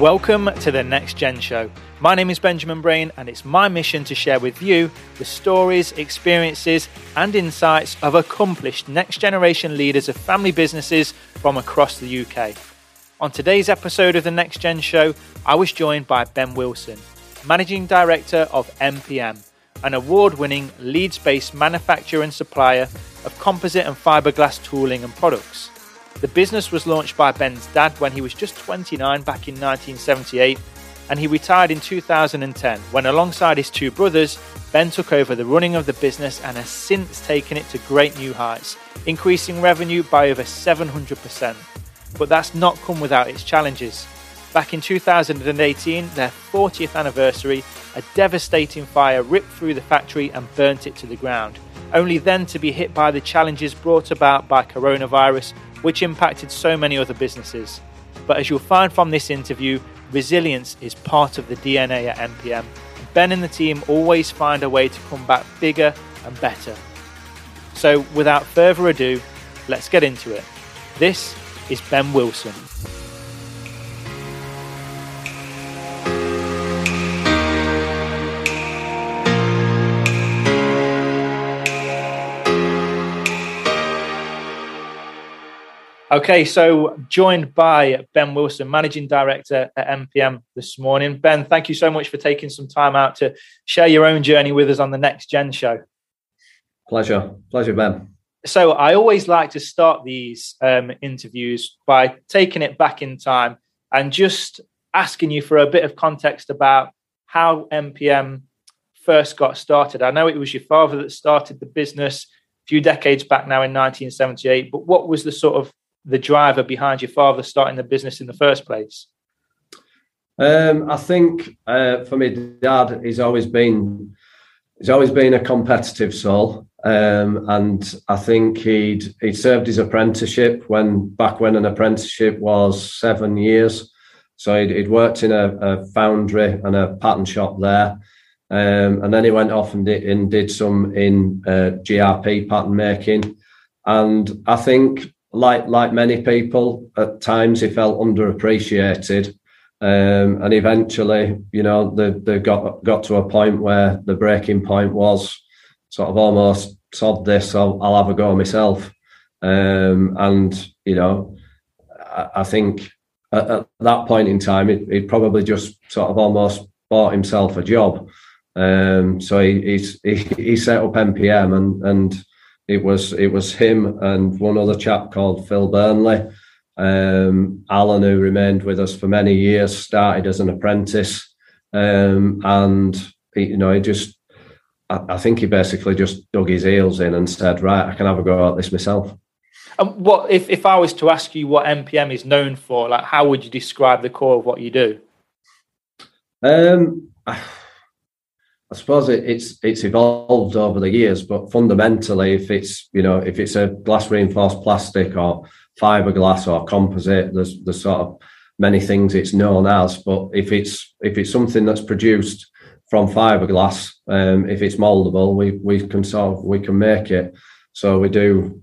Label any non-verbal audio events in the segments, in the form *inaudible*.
Welcome to the Next Gen Show. My name is Benjamin Brain, and it's my mission to share with you the stories, experiences, and insights of accomplished next generation leaders of family businesses from across the UK. On today's episode of the Next Gen Show, I was joined by Ben Wilson, Managing Director of MPM, an award winning Leeds based manufacturer and supplier of composite and fiberglass tooling and products. The business was launched by Ben's dad when he was just 29 back in 1978, and he retired in 2010 when, alongside his two brothers, Ben took over the running of the business and has since taken it to great new heights, increasing revenue by over 700%. But that's not come without its challenges. Back in 2018, their 40th anniversary, a devastating fire ripped through the factory and burnt it to the ground, only then to be hit by the challenges brought about by coronavirus which impacted so many other businesses. But as you'll find from this interview, resilience is part of the DNA at MPM. Ben and the team always find a way to come back bigger and better. So, without further ado, let's get into it. This is Ben Wilson. Okay, so joined by Ben Wilson, Managing Director at MPM this morning. Ben, thank you so much for taking some time out to share your own journey with us on the Next Gen show. Pleasure. Pleasure, Ben. So, I always like to start these um, interviews by taking it back in time and just asking you for a bit of context about how MPM first got started. I know it was your father that started the business a few decades back now in 1978, but what was the sort of the driver behind your father starting the business in the first place? Um, I think uh, for me, dad, he's always been he's always been a competitive soul, um, and I think he'd he served his apprenticeship when back when an apprenticeship was seven years. So he'd, he'd worked in a, a, foundry and a pattern shop there, um, and then he went off and did, and did some in uh, GRP pattern making. And I think like like many people, at times he felt underappreciated. Um, and eventually, you know, they, they got got to a point where the breaking point was sort of almost sod this, I'll, I'll have a go myself. Um, and you know, I, I think at, at, that point in time, he, probably just sort of almost bought himself a job. Um, so he, he he set up MPM and and it was it was him and one other chap called Phil Burnley. Um, Alan, who remained with us for many years, started as an apprentice, um, and he, you know he just. I, I think he basically just dug his heels in and said, "Right, I can have a go at this myself." And what if, if I was to ask you what MPM is known for? Like, how would you describe the core of what you do? Um, I suppose it, it's it's evolved over the years, but fundamentally, if it's you know if it's a glass reinforced plastic or fiberglass or composite, there's there's sort of many things it's known as. But if it's if it's something that's produced from fiberglass, um, if it's moldable, we we can sort of, we can make it. So we do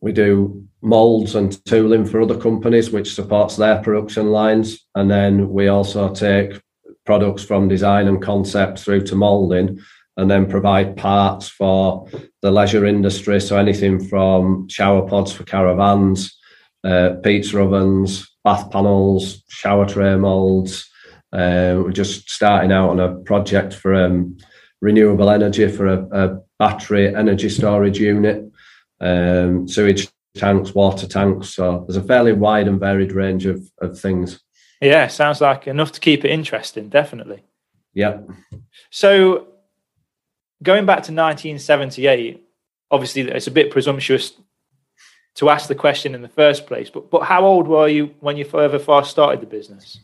we do molds and tooling for other companies, which supports their production lines, and then we also take products from design and concept through to molding and then provide parts for the leisure industry. So anything from shower pods for caravans, uh, pizza ovens, bath panels, shower tray molds. Uh, we're just starting out on a project for um, renewable energy for a, a, battery energy storage unit, um, sewage tanks, water tanks. So there's a fairly wide and varied range of, of things. Yeah, sounds like enough to keep it interesting, definitely. Yeah. So going back to 1978, obviously it's a bit presumptuous to ask the question in the first place, but but how old were you when you ever first started the business?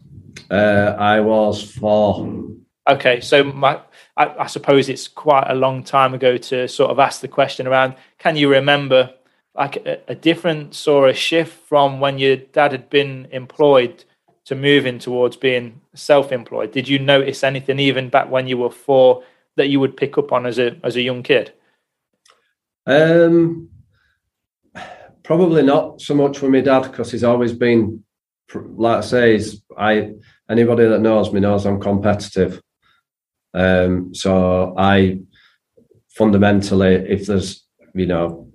Uh, I was four. Okay, so my, I, I, suppose it's quite a long time ago to sort of ask the question around. Can you remember like a, a difference or a shift from when your dad had been employed to moving towards being self-employed did you notice anything even back when you were four that you would pick up on as a as a young kid um probably not so much with my dad because he's always been like I say, is I anybody that knows me knows I'm competitive. Um, so I fundamentally, if there's you know,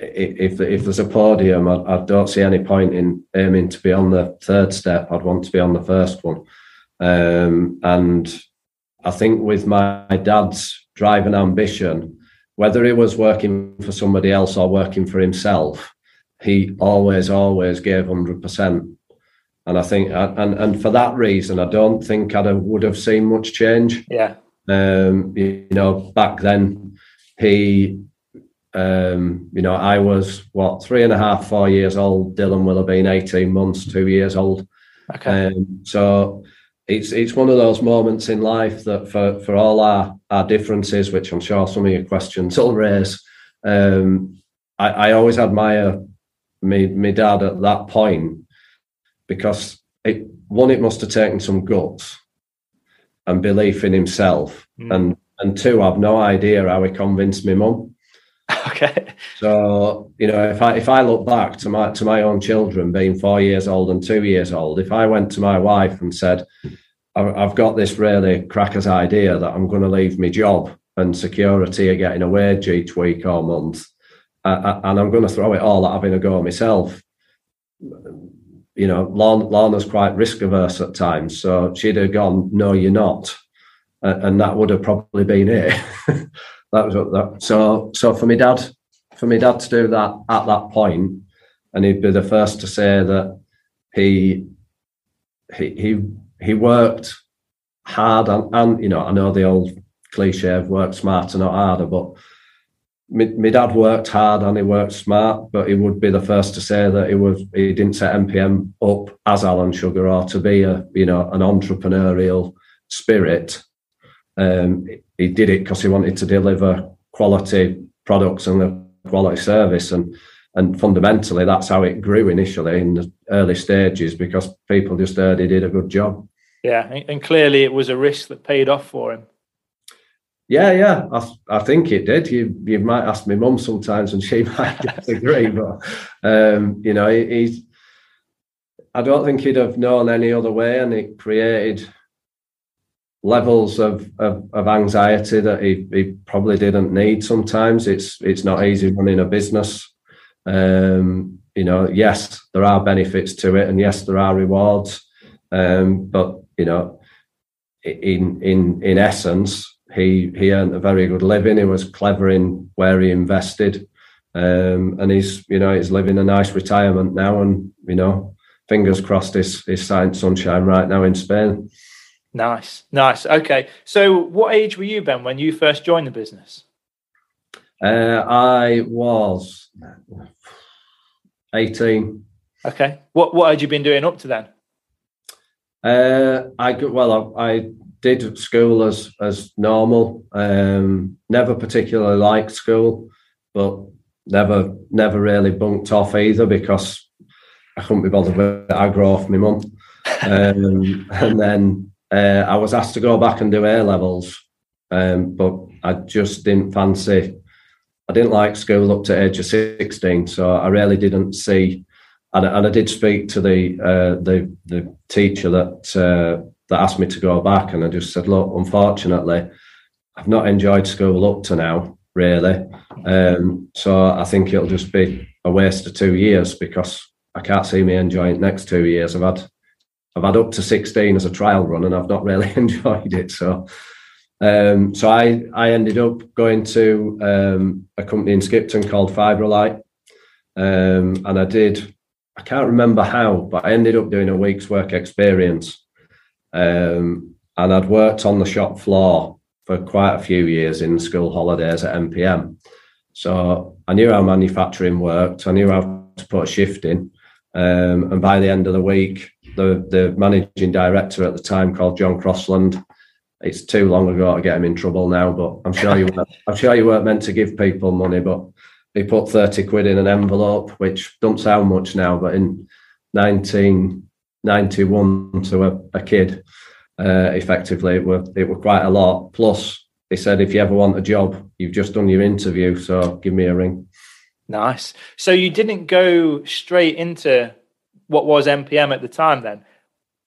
if if there's a podium, I, I, don't see any point in aiming to be on the third step. I'd want to be on the first one. Um, and I think with my dad's drive and ambition, whether he was working for somebody else or working for himself, he always, always gave hundred percent. And I think, and and for that reason, I don't think I would have seen much change. Yeah. Um, you know, back then, he um, you know, I was what three and a half, four years old. Dylan will have been eighteen months, two years old. Okay. Um, so it's it's one of those moments in life that for for all our our differences, which I'm sure some of your questions will raise, um, I, I always admire me my dad at that point because it one it must have taken some guts and belief in himself, mm. and and two I've no idea how he convinced my mum. *laughs* Okay. So you know, if I if I look back to my to my own children being four years old and two years old, if I went to my wife and said, "I've got this really crackers idea that I'm going to leave my job and security of getting a wage each week or month, uh, and I'm going to throw it all at having a go myself," you know, Lorna's quite risk averse at times, so she'd have gone, "No, you're not," and that would have probably been it. *laughs* that was up there. So so for my dad, for my dad to do that at that point, and he'd be the first to say that he he he he worked hard and, and you know I know the old cliche of work smarter not harder, but my, my, dad worked hard and he worked smart, but he would be the first to say that he was he didn't set MPM up as Alan Sugar or to be a you know an entrepreneurial spirit. Um, he did it because he wanted to deliver quality products and a quality service and and fundamentally that's how it grew initially in the early stages because people just heard he did a good job. Yeah and clearly it was a risk that paid off for him. Yeah yeah i, I think it did. You you might ask my mum sometimes and she *laughs* might disagree but um, you know he, he's i don't think he'd have known any other way and it created levels of, of, of anxiety that he, he, probably didn't need sometimes. It's it's not easy running a business. Um, you know, yes, there are benefits to it, and yes, there are rewards. Um, but you know, in in in essence, he he earned a very good living. He was clever in where he invested, um, and he's you know he's living a nice retirement now. And you know, fingers crossed, he's he's signed sunshine right now in Spain. Nice, nice. Okay, so what age were you, Ben, when you first joined the business? Uh, I was *sighs* eighteen. Okay, what what had you been doing up to then? Uh, I well, I, I, did school as as normal. Um, never particularly liked school, but never never really bunked off either because I couldn't be bothered with aggro off my mum. *laughs* Um, and then uh, I was asked to go back and do A levels, um, but I just didn't fancy. I didn't like school up to age of sixteen, so I really didn't see. And, and I did speak to the uh, the the teacher that uh, that asked me to go back, and I just said, "Look, unfortunately, I've not enjoyed school up to now, really. Um, so I think it'll just be a waste of two years because I can't see me enjoying next two years. I've had I've had up to 16 as a trial run and I've not really *laughs* enjoyed it. So, um, so I, I ended up going to um, a company in Skipton called Fibrelite. Um, and I did, I can't remember how, but I ended up doing a week's work experience. Um, and I'd worked on the shop floor for quite a few years in school holidays at MPM. So I knew how manufacturing worked. I knew how to put a shift in. Um, and by the end of the week, the the managing director at the time called John Crossland. It's too long ago to get him in trouble now, but I'm sure you weren't, I'm sure you weren't meant to give people money, but he put 30 quid in an envelope, which don't sound much now, but in 1991 to a, a kid, uh, effectively, it were, it were quite a lot. Plus, he said, if you ever want a job, you've just done your interview, so give me a ring. Nice. So you didn't go straight into what was MPM at the time. Then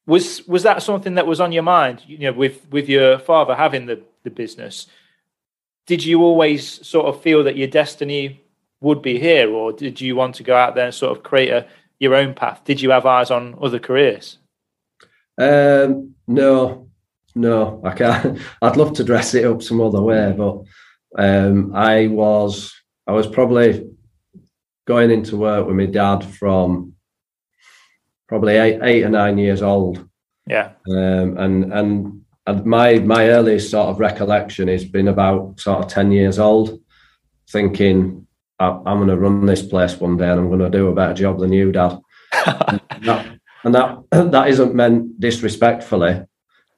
was was that something that was on your mind? You know, with with your father having the the business, did you always sort of feel that your destiny would be here, or did you want to go out there and sort of create a your own path? Did you have eyes on other careers? Um, no, no, I can't. *laughs* I'd love to dress it up some other way, but um, I was I was probably going into work with my dad from probably eight, eight or nine years old. Yeah, um, and and and my my earliest sort of recollection has been about sort of ten years old, thinking I'm going to run this place one day and I'm going to do a better job than you, Dad. and, *laughs* that, and that *clears throat* that isn't meant disrespectfully.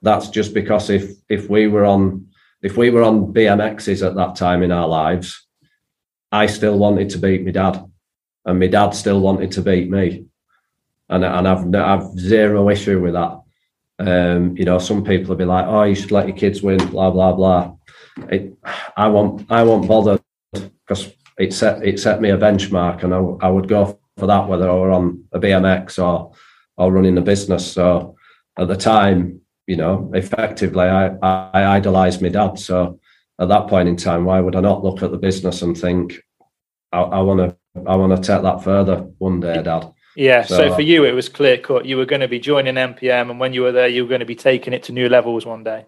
That's just because if if we were on if we were on BMXs at that time in our lives, I still wanted to beat my dad, and my dad still wanted to beat me, and and I've I've zero issue with that. Um, you know, some people will be like, "Oh, you should let your kids win," blah blah blah. It, I want I won't bother because it set it set me a benchmark, and I, I would go for that whether I were on a BMX or or running a business. So at the time, you know, effectively, I I, I idolized my dad. So at that point in time, why would I not look at the business and think, I want to I want to take that further one day, Dad. Yeah. So, so, for you, it was clear cut. You were going to be joining MPM, and when you were there, you were going to be taking it to new levels one day.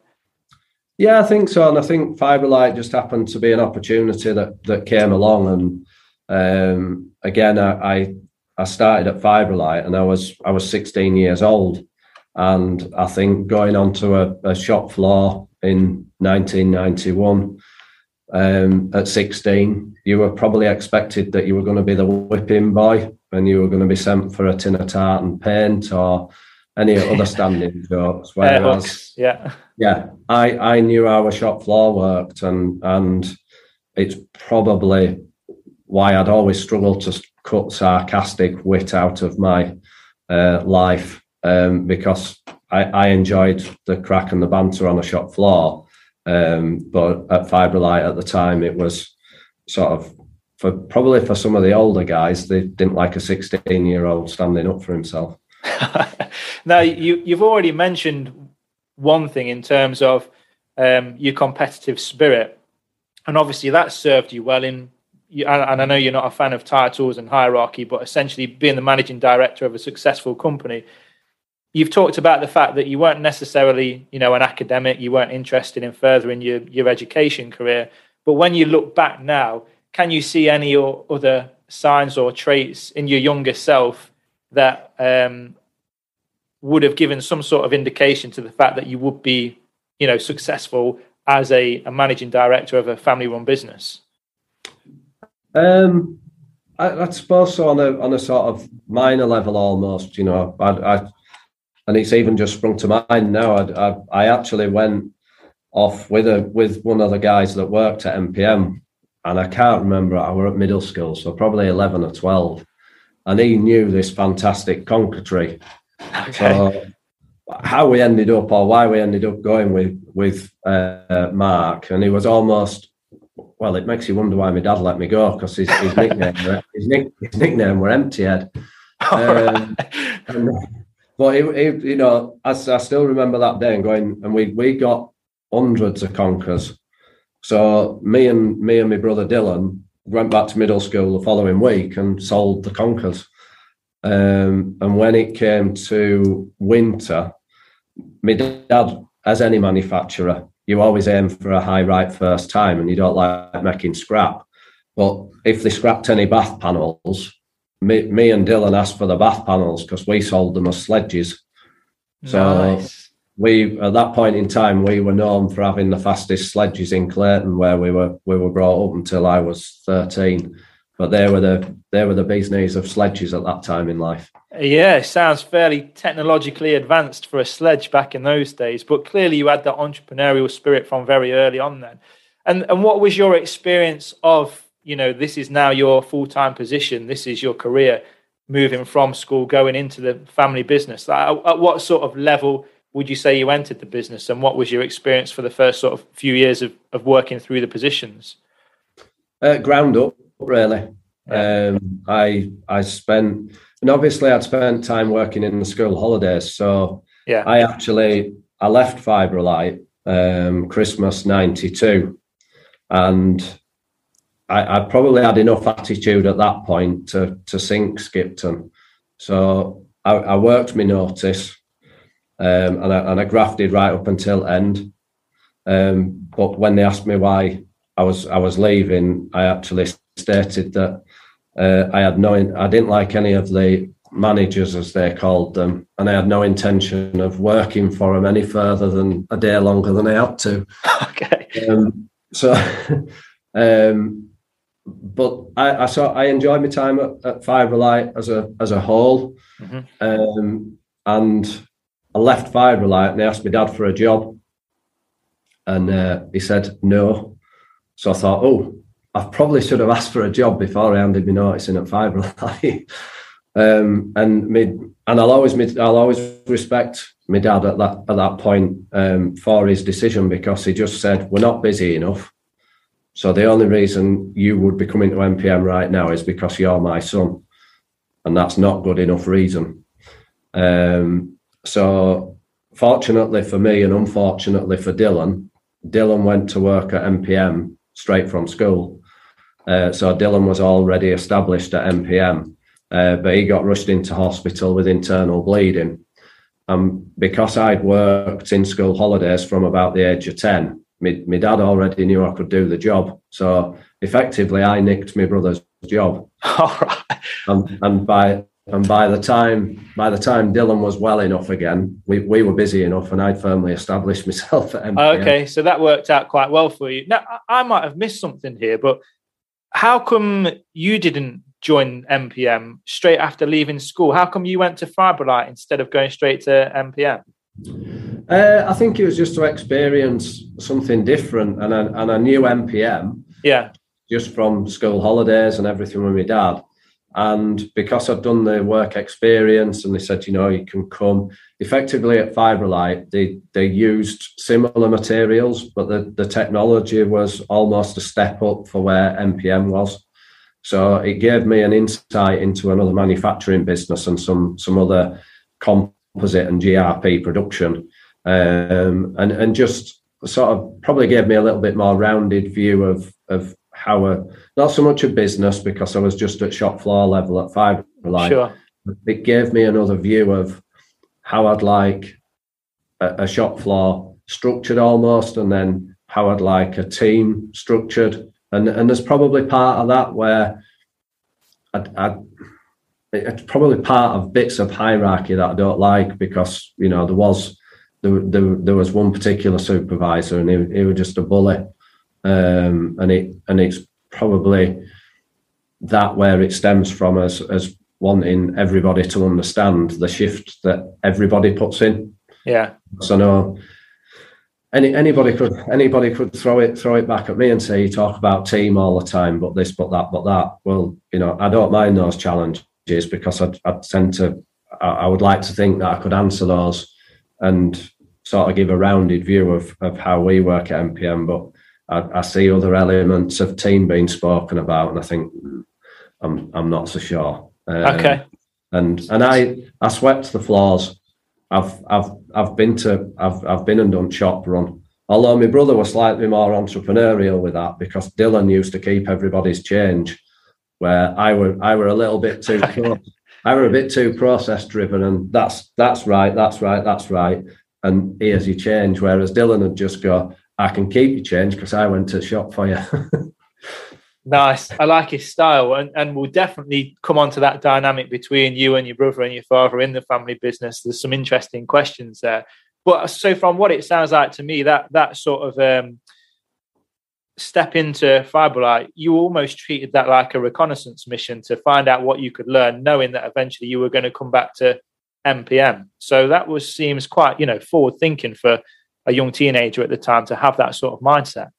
Yeah, I think so, and I think Fibrelite just happened to be an opportunity that that came along, and um, again, I, I started at Fibrelite, and I was I was 16 years old, and I think going onto a, a shop floor in 1991 um, at 16, you were probably expected that you were going to be the whipping boy, and you were going to be sent for a tin of tartan paint or any *laughs* other standing jobs. Whereas, yeah, yeah, I I knew how a shop floor worked, and and it's probably why I'd always struggled to cut sarcastic wit out of my uh, life um, because I, I enjoyed the crack and the banter on a shop floor. Um, but at Fibrelite at the time, it was sort of for probably for some of the older guys, they didn't like a 16 year old standing up for himself. *laughs* now you you've already mentioned one thing in terms of um, your competitive spirit, and obviously that served you well in. And I know you're not a fan of titles and hierarchy, but essentially being the managing director of a successful company, you've talked about the fact that you weren't necessarily, you know, an academic. You weren't interested in furthering your your education career. But when you look back now, can you see any or other signs or traits in your younger self that um, would have given some sort of indication to the fact that you would be, you know, successful as a, a managing director of a family-run business? Um, I, I, suppose so on a on a sort of minor level, almost. You know, I, I and it's even just sprung to mind now. I, I, I actually went off with a with one of the guys that worked at MPM, and I can't remember. I were at middle school, so probably eleven or twelve, and he knew this fantastic conker tree. Okay. So how we ended up, or why we ended up going with with uh, Mark, and he was almost. Well, it makes you wonder why my dad let me go because his, his nickname *laughs* his, nick, his nickname were Empty Head. Um, and, but it, it, you know, I, I still remember that day and going, and we we got hundreds of conkers. So me and me and my brother Dylan went back to middle school the following week and sold the conkers. Um, and when it came to winter, my dad, as any manufacturer, you always aim for a high right first time, and you don't like making scrap. But if they scrapped any bath panels, me, me and Dylan asked for the bath panels because we sold them as sledges. So nice. We at that point in time we were known for having the fastest sledges in Clayton, where we were we were brought up until I was thirteen. But they were the they were the bee's knees of sledges at that time in life. Yeah, sounds fairly technologically advanced for a sledge back in those days. But clearly, you had that entrepreneurial spirit from very early on. Then, and and what was your experience of you know this is now your full-time position this is your career moving from school going into the family business at, at what sort of level would you say you entered the business and what was your experience for the first sort of few years of, of working through the positions uh, ground up really. Um, I I spent, and obviously I'd spent time working in the school holidays. So yeah, I actually I left Fibrelite um, Christmas '92, and I, I, probably had enough attitude at that point to to sink Skipton. So I, I worked my notice, um, and I, and I grafted right up until end. Um, but when they asked me why I was I was leaving, I actually stated that uh, I had no I didn't like any of the managers as they called them, and I had no intention of working for them any further than a day longer than I had to. *laughs* Okay. Um, so, *laughs* um, but I, I saw I enjoyed my time at, at Light as a as a whole, mm-hmm. um, and I left Fibrelite and they asked my dad for a job, and uh, he said no. So I thought, oh, I probably should have asked for a job before I handed me notice in at Fibrelite. *laughs* um, and me, and I'll always I'll always respect my dad at that at that point um, for his decision because he just said we're not busy enough. So the only reason you would be coming to MPM right now is because you're my son, and that's not good enough reason. Um, so fortunately for me and unfortunately for Dylan, Dylan went to work at MPM straight from school. Uh, so Dylan was already established at MPM, uh, but he got rushed into hospital with internal bleeding. And because I'd worked in school holidays from about the age of 10, my, my dad already knew I could do the job. So effectively, I nicked my brother's job. *laughs* All right. And, and by and by the time by the time Dylan was well enough again, we, we were busy enough, and I'd firmly established *laughs* myself at MPM. Okay, so that worked out quite well for you. Now I might have missed something here, but how come you didn't join MPM straight after leaving school? How come you went to Fibrelite instead of going straight to MPM? Uh, I think it was just to experience something different, and I, and I knew MPM. Yeah. Just from school holidays and everything with my dad. And because I'd done the work experience and they said, you know, you can come effectively at Fibrelite, they, they used similar materials, but the, the technology was almost a step up for where MPM was. So it gave me an insight into another manufacturing business and some, some other composite and GRP production. Um, and, and just sort of probably gave me a little bit more rounded view of, of how a not so much a business because I was just at shop floor level at five. Like sure. it gave me another view of how I'd like a, a shop floor structured almost, and then how I'd like a team structured. And and there's probably part of that where I, I it's probably part of bits of hierarchy that I don't like because you know there was there, there, there was one particular supervisor and he, he was just a bully um, and it and it's probably that where it stems from as as wanting everybody to understand the shift that everybody puts in. Yeah. So no, any anybody could anybody could throw it throw it back at me and say you talk about team all the time, but this, but that, but that. Well, you know, I don't mind those challenges because I I tend to I, I would like to think that I could answer those and sort of give a rounded view of of how we work at MPM, but I, I, see other elements of team being spoken about, and I think I'm I'm not so sure. Um, okay. And and I I swept the floors. I've I've I've been to I've I've been and done shop run. Although my brother was slightly more entrepreneurial with that because Dylan used to keep everybody's change, where I were I were a little bit too *laughs* I were a bit too process driven, and that's that's right, that's right, that's right. And here's your change. Whereas Dylan had just got I can keep your change because I went to shop for you. *laughs* nice. I like his style, and, and we'll definitely come on to that dynamic between you and your brother and your father in the family business. There's some interesting questions there. But so, from what it sounds like to me, that that sort of um, step into Fibrelite, you almost treated that like a reconnaissance mission to find out what you could learn, knowing that eventually you were going to come back to MPM. So that was seems quite you know forward thinking for a young teenager at the time to have that sort of mindset?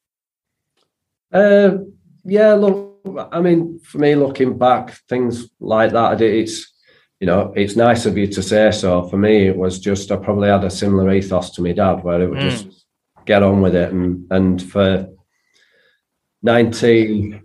Uh, yeah, look, I mean, for me, looking back, things like that, it's you know, it's nice of you to say so. For me, it was just I probably had a similar ethos to my dad, where it would mm. just get on with it, and and for nineteen.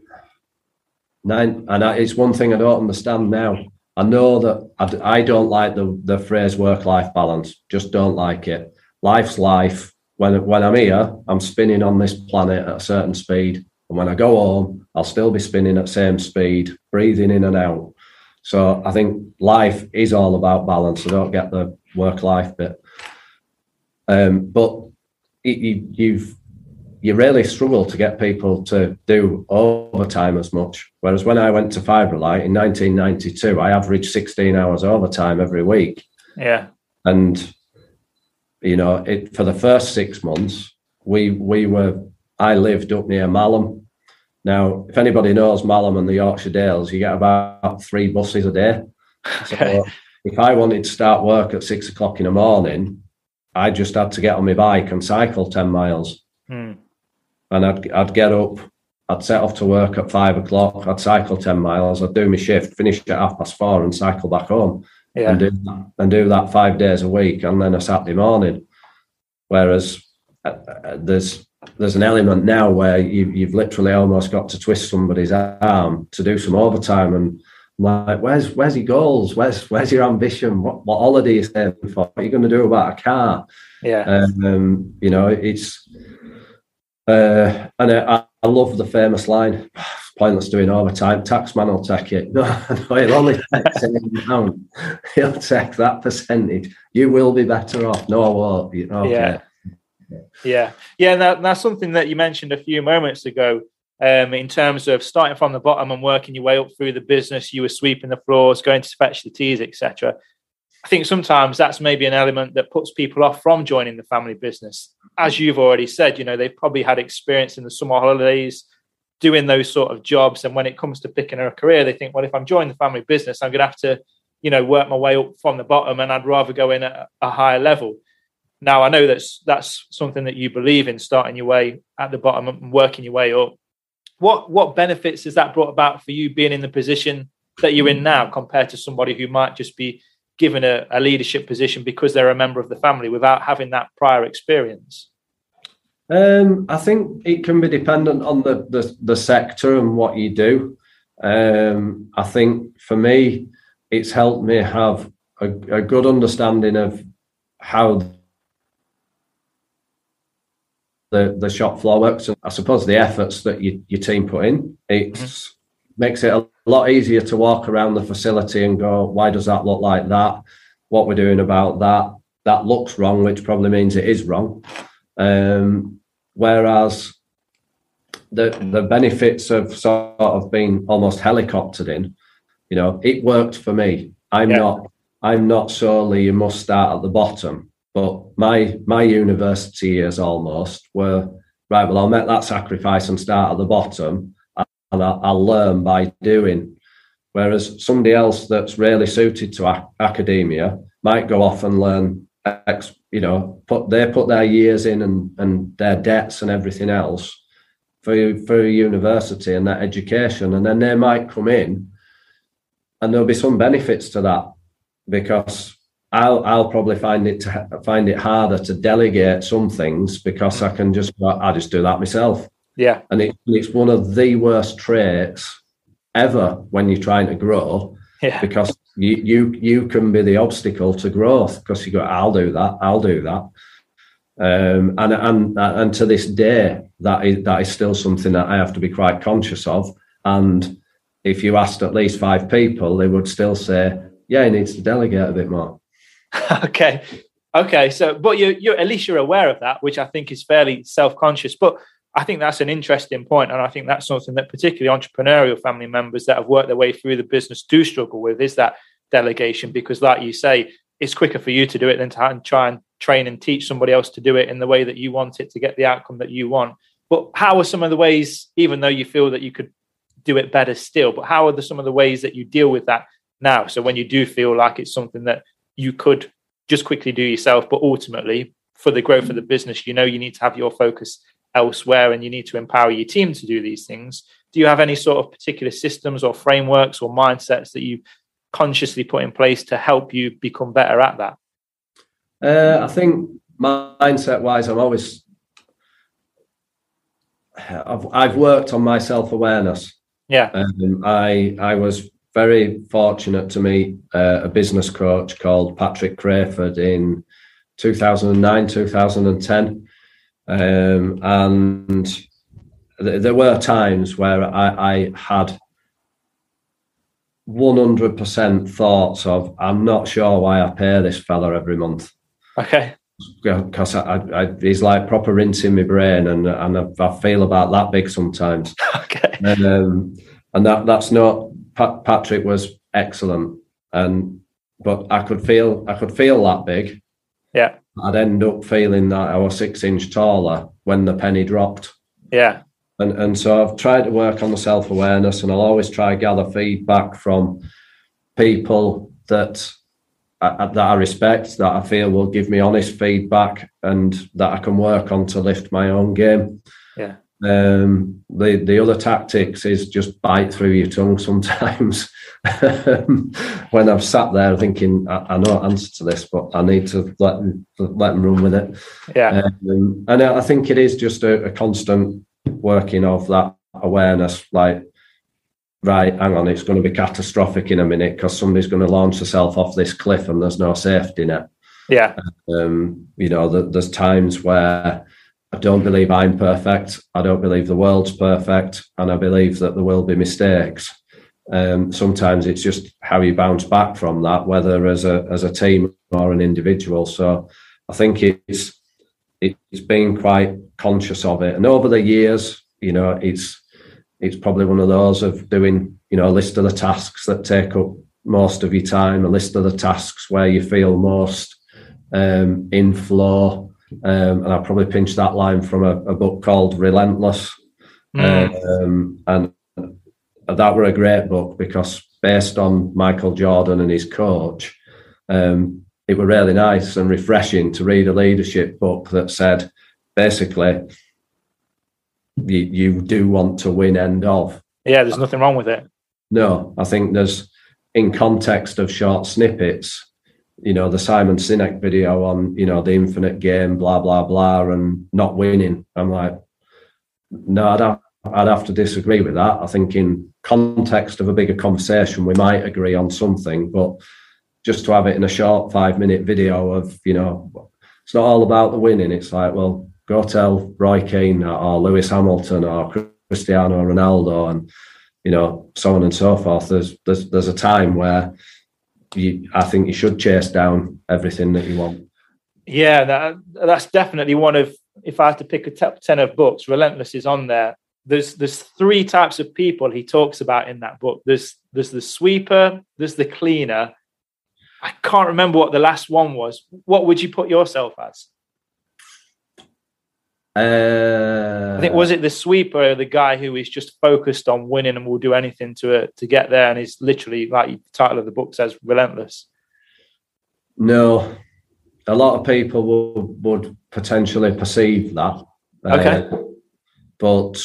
and I, it's one thing I don't understand now. I know that I, I don't like the the phrase work life balance. Just don't like it. Life's life. When when I'm here, I'm spinning on this planet at a certain speed, and when I go home, I'll still be spinning at same speed, breathing in and out. So I think life is all about balance. I don't get the work life bit, um, but it, you, you've you really struggle to get people to do overtime as much. Whereas when I went to Fibrelite in 1992, I averaged 16 hours overtime every week. Yeah. And, you know, it, for the first six months, we we were, I lived up near Malham. Now, if anybody knows Malham and the Yorkshire Dales, you get about three buses a day. So if I wanted to start work at six o'clock in the morning, I just had to get on my bike and cycle 10 miles. Hmm and I'd I'd get up, I'd set off to work at five o'clock, I'd cycle ten miles, I'd do my shift, finish at half past four, and cycle back home, yeah. and do that, and do that five days a week, and then a Saturday morning. Whereas uh, uh, there's there's an element now where you, you've literally almost got to twist somebody's arm to do some overtime and like, where's where's your goals? Where's where's your ambition? What what holiday is you saving for? What are you going to do about a car? Yeah, um, you know, it's uh, and I, I, love the famous line, pointless doing overtime, taxman will take it. *laughs* No, no he'll only take *laughs* pound. He'll take that percentage. You will be better off. No, I won't. Okay. Yeah. Yeah. Yeah. And that, that's something that you mentioned a few moments ago. Um, in terms of starting from the bottom and working your way up through the business, you were sweeping the floors, going to fetch the teas, etc. I think sometimes that's maybe an element that puts people off from joining the family business. As you've already said, you know, they've probably had experience in the summer holidays doing those sort of jobs. And when it comes to picking a career, they think, well, if I'm joining the family business, I'm going to have to, you know, work my way up from the bottom and I'd rather go in at a higher level. Now, I know that's that's something that you believe in, starting your way at the bottom and working your way up. What what benefits has that brought about for you being in the position that you're in now compared to somebody who might just be given a, a leadership position because they're a member of the family without having that prior experience? Um, I think it can be dependent on the, the, the sector and what you do. Um, I think for me, it's helped me have a, a good understanding of how the, the shop floor works and I suppose the efforts that you, your team put in. It mm-hmm. makes it a lot easier to walk around the facility and go, why does that look like that? What we're doing about that? That looks wrong, which probably means it is wrong. Um, whereas the the benefits of sort of being almost helicoptered in, you know, it worked for me. I'm yeah. not I'm not solely you must start at the bottom, but my my university years almost were right. Well, I'll make that sacrifice and start at the bottom and I, will learn by doing. Whereas somebody else that's really suited to academia might go off and learn, you know, put they put their years in and, and their debts and everything else for for a university and that education, and then they might come in, and there'll be some benefits to that because I'll I'll probably find it to find it harder to delegate some things because I can just I just do that myself. Yeah. And it, it's one of the worst traits ever when you're trying to grow. Yeah. Because you you you can be the obstacle to growth because you go, I'll do that, I'll do that. Um, and and and to this day, that is that is still something that I have to be quite conscious of. And if you asked at least five people, they would still say, "Yeah, he needs to delegate a bit more." *laughs* okay, okay. So, but you you at least you're aware of that, which I think is fairly self conscious. But I think that's an interesting point, and I think that's something that particularly entrepreneurial family members that have worked their way through the business do struggle with is that delegation because, like you say, it's quicker for you to do it than to try and train and teach somebody else to do it in the way that you want it to get the outcome that you want. But how are some of the ways, even though you feel that you could do it better still, but how are the, some of the ways that you deal with that now? So when you do feel like it's something that you could just quickly do yourself, but ultimately for the growth of the business, you know you need to have your focus elsewhere and you need to empower your team to do these things. Do you have any sort of particular systems or frameworks or mindsets that you consciously put in place to help you become better at that? Uh, I think mindset wise, I'm always I've, I've worked on my self awareness. Yeah. Um, I I was very fortunate to meet uh, a business coach called Patrick Crayford in 2009, 2010. Um, and th- there were times where I, I had 100% thoughts of, I'm not sure why I pay this fella every month. Okay. Because I, I, I, he's like proper rinsing my brain, and and I, I feel about that big sometimes. *laughs* Okay. And um, and that that's not Pat, Patrick was excellent, and but I could feel I could feel that big. Yeah. I'd end up feeling that I was six inch taller when the penny dropped. Yeah. And and so I've tried to work on the self awareness, and I'll always try to gather feedback from people that I, that I respect, that I feel will give me honest feedback, and that I can work on to lift my own game. Yeah. Um, the the other tactics is just bite through your tongue sometimes. *laughs* when I've sat there thinking I, I know answer to this, but I need to let them, let them run with it. Yeah. Um, and I think it is just a, a constant working of that awareness. Like, right, hang on, it's going to be catastrophic in a minute because somebody's going to launch herself off this cliff and there's no safety net. Yeah. Um, you know, the, there's times where I don't believe I'm perfect. I don't believe the world's perfect, and I believe that there will be mistakes. Um, sometimes it's just how you bounce back from that, whether as a as a team or an individual. So I think it's it's been quite conscious of it, and over the years, you know, it's it's probably one of those of doing you know a list of the tasks that take up most of your time, a list of the tasks where you feel most um, in flow um, and I probably pinched that line from a, a book called Relentless. Mm. Um, and that were a great book because based on Michael Jordan and his coach, um, it were really nice and refreshing to read a leadership book that said basically you, you do want to win end of. Yeah, there's nothing wrong with it. No, I think there's in context of short snippets, you know, the Simon Sinek video on, you know, the infinite game, blah, blah, blah, and not winning. I'm like, no, I'd have, I'd have to disagree with that. I think in context of a bigger conversation, we might agree on something, but just to have it in a short five minute video of, you know, it's not all about the winning. It's like, well, go tell Roy Keane or Lewis Hamilton or Cristiano Ronaldo and, you know, so on and so forth. There's, there's, there's a time where, you, I think you should chase down everything that you want. Yeah, that, that's definitely one of. If I had to pick a top ten of books, Relentless is on there. There's there's three types of people he talks about in that book. There's there's the sweeper, there's the cleaner. I can't remember what the last one was. What would you put yourself as? Uh, I think was it the sweeper, the guy who is just focused on winning and will do anything to to get there, and is literally like the title of the book says, relentless. No, a lot of people would, would potentially perceive that. Okay, uh, but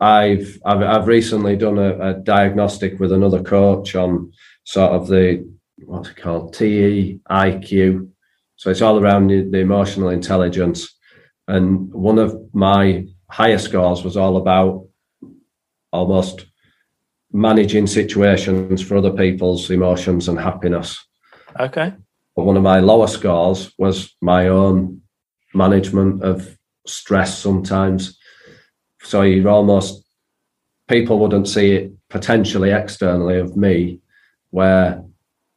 I've, I've I've recently done a, a, diagnostic with another coach on sort of the what's it called TEIQ. So it's all around the, the emotional intelligence and one of my higher scores was all about almost managing situations for other people's emotions and happiness. Okay. But one of my lower scores was my own management of stress sometimes. So you're almost, people wouldn't see it potentially externally of me, where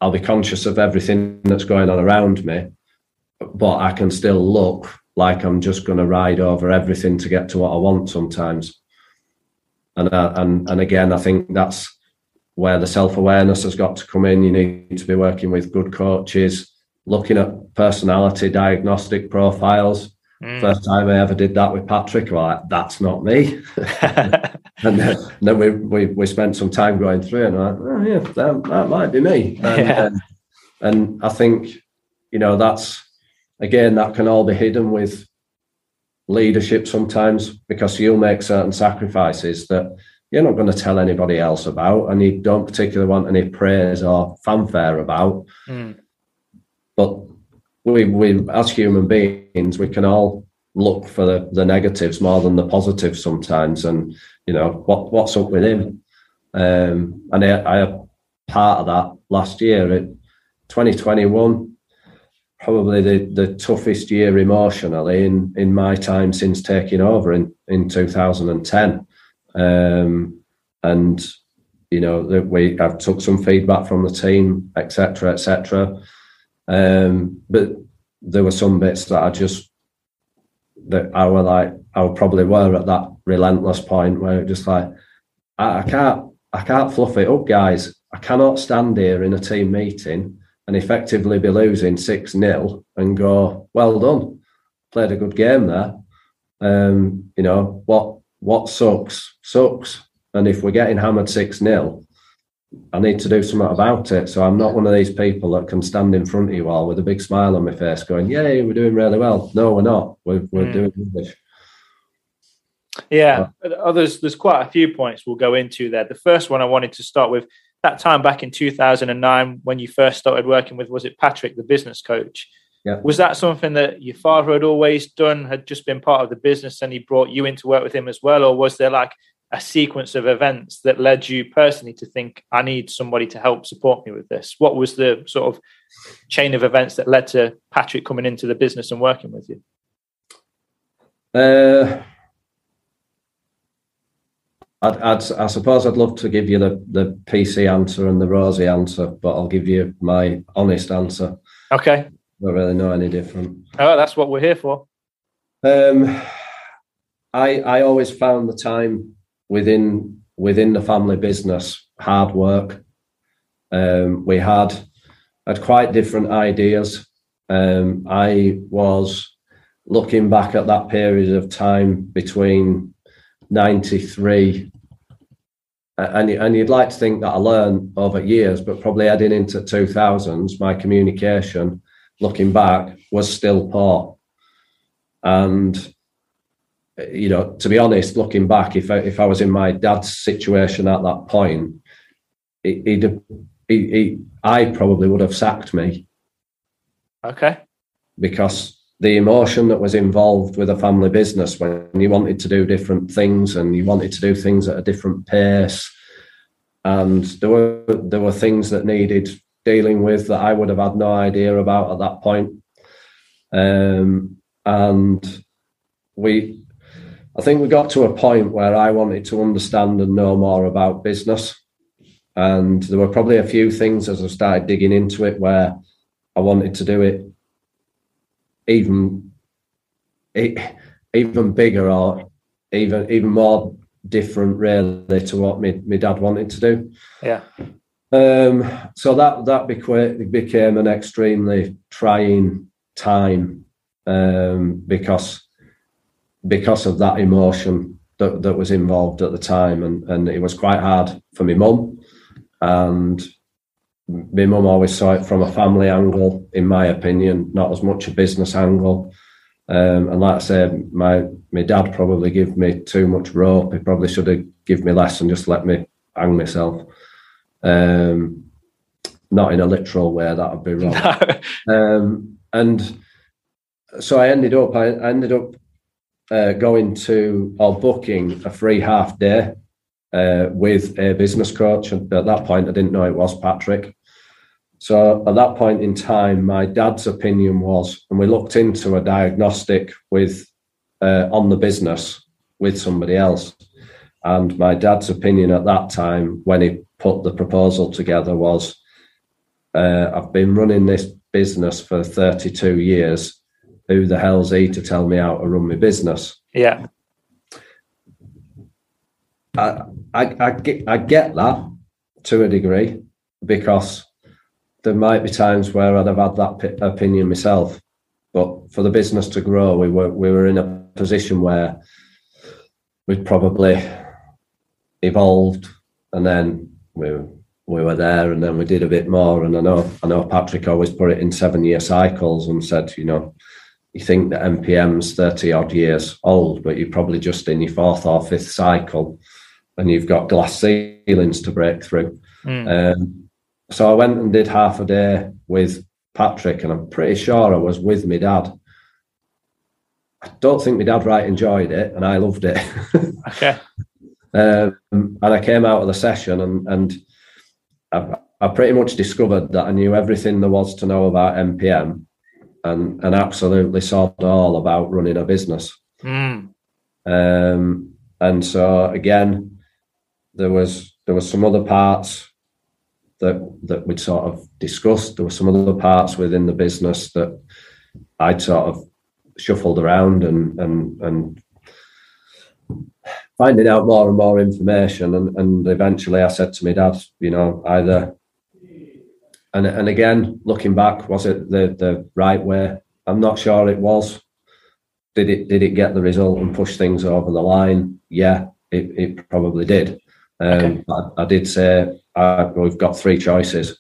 I'll be conscious of everything that's going on around me, but I can still look like I'm just going to ride over everything to get to what I want sometimes. And uh, and and again, I think that's where the self awareness has got to come in. You need to be working with good coaches, looking at personality diagnostic profiles. Mm. First time I ever did that with Patrick, well, like, that's not me. *laughs* and, then, and then, we, we we spent some time going through, and I'm like, oh yeah, that, that might be me. And, yeah. and, and I think you know that's again, that can all be hidden with leadership sometimes because you'll make certain sacrifices that you're not going to tell anybody else about and you don't particularly want any praise or fanfare about. Mm. But we, we, as human beings, we can all look for the, the negatives more than the positives sometimes. And, you know, what, what's up with him? Um, and I, I had part of that last year. It, 2021, probably the, the toughest year emotionally in, in my time since taking over in, in 2010. Um, and, you know, we I've took some feedback from the team, etc., etc. Um, but there were some bits that I just that I were like I probably were at that relentless point where it just like I, I can't I can't fluff it up, guys. I cannot stand here in a team meeting and effectively be losing 6 0 and go, well done, played a good game there. Um, you know, what what sucks, sucks. And if we're getting hammered 6 0, I need to do something about it. So I'm not one of these people that can stand in front of you all with a big smile on my face going, Yay, we're doing really well. No, we're not. We're, we're mm. doing rubbish. Yeah, uh, there's there's quite a few points we'll go into there. The first one I wanted to start with that time back in 2009 when you first started working with was it Patrick, the business coach? Yeah. Was that something that your father had always done, had just been part of the business, and he brought you in to work with him as well, or was there like a sequence of events that led you personally to think I need somebody to help support me with this? What was the sort of chain of events that led to Patrick coming into the business and working with you? Uh, I'd, I'd, i suppose I'd love to give you the, the PC answer and the rosy answer, but I'll give you my honest answer. Okay. Don't really know any different. Oh, that's what we're here for. Um, I I always found the time within within the family business hard work. Um, we had had quite different ideas. Um, I was looking back at that period of time between 93 and, and you'd like to think that I learned over years, but probably heading into 2000s, my communication, looking back, was still poor. And, you know, to be honest, looking back, if I, if I was in my dad's situation at that point, he, he'd, he, he, I probably would have sacked me. Okay. Because the emotion that was involved with a family business when you wanted to do different things and you wanted to do things at a different pace. And there were there were things that needed dealing with that I would have had no idea about at that point. Um, and we I think we got to a point where I wanted to understand and know more about business. And there were probably a few things as I started digging into it where I wanted to do it even even bigger or even even more different really to what my, my dad wanted to do. Yeah. Um, so that that became became an extremely trying time um, because because of that emotion that, that was involved at the time and, and it was quite hard for my mum and my mum always saw it from a family angle, in my opinion, not as much a business angle. Um, and like I said, my my dad probably gave me too much rope. He probably should have given me less and just let me hang myself. Um, not in a literal way, that would be wrong. *laughs* um, and so I ended up, I ended up uh, going to or booking a free half day uh, with a business coach. And at that point, I didn't know it was Patrick. So at that point in time, my dad's opinion was, and we looked into a diagnostic with uh, on the business with somebody else. And my dad's opinion at that time, when he put the proposal together, was uh, I've been running this business for 32 years. Who the hell's he to tell me how to run my business? Yeah. I, I, I, get, I get that to a degree because there might be times where I'd have had that opinion myself. But for the business to grow, we were we were in a position where we'd probably evolved, and then we we were there, and then we did a bit more. And I know I know Patrick always put it in seven year cycles and said, you know, you think that MPM's thirty odd years old, but you're probably just in your fourth or fifth cycle, and you've got glass ceilings to break through. Mm. Um, so I went and did half a day with Patrick, and I'm pretty sure I was with my dad. I don't think my dad right enjoyed it, and I loved it. *laughs* Okay. Um, and I came out of the session and and I, I pretty much discovered that I knew everything there was to know about MPM and and absolutely saw all about running a business. Mm. Um, and so again, there was there was some other parts that that we'd sort of discussed. There were some other parts within the business that I'd sort of shuffled around and and and finding out more and more information. And, and eventually, I said to my dad, you know, either and and again, looking back, was it the the right way? I'm not sure it was. Did it did it get the result and push things over the line? Yeah, it, it probably did. Um, okay. I, I, did say uh, we've got three choices.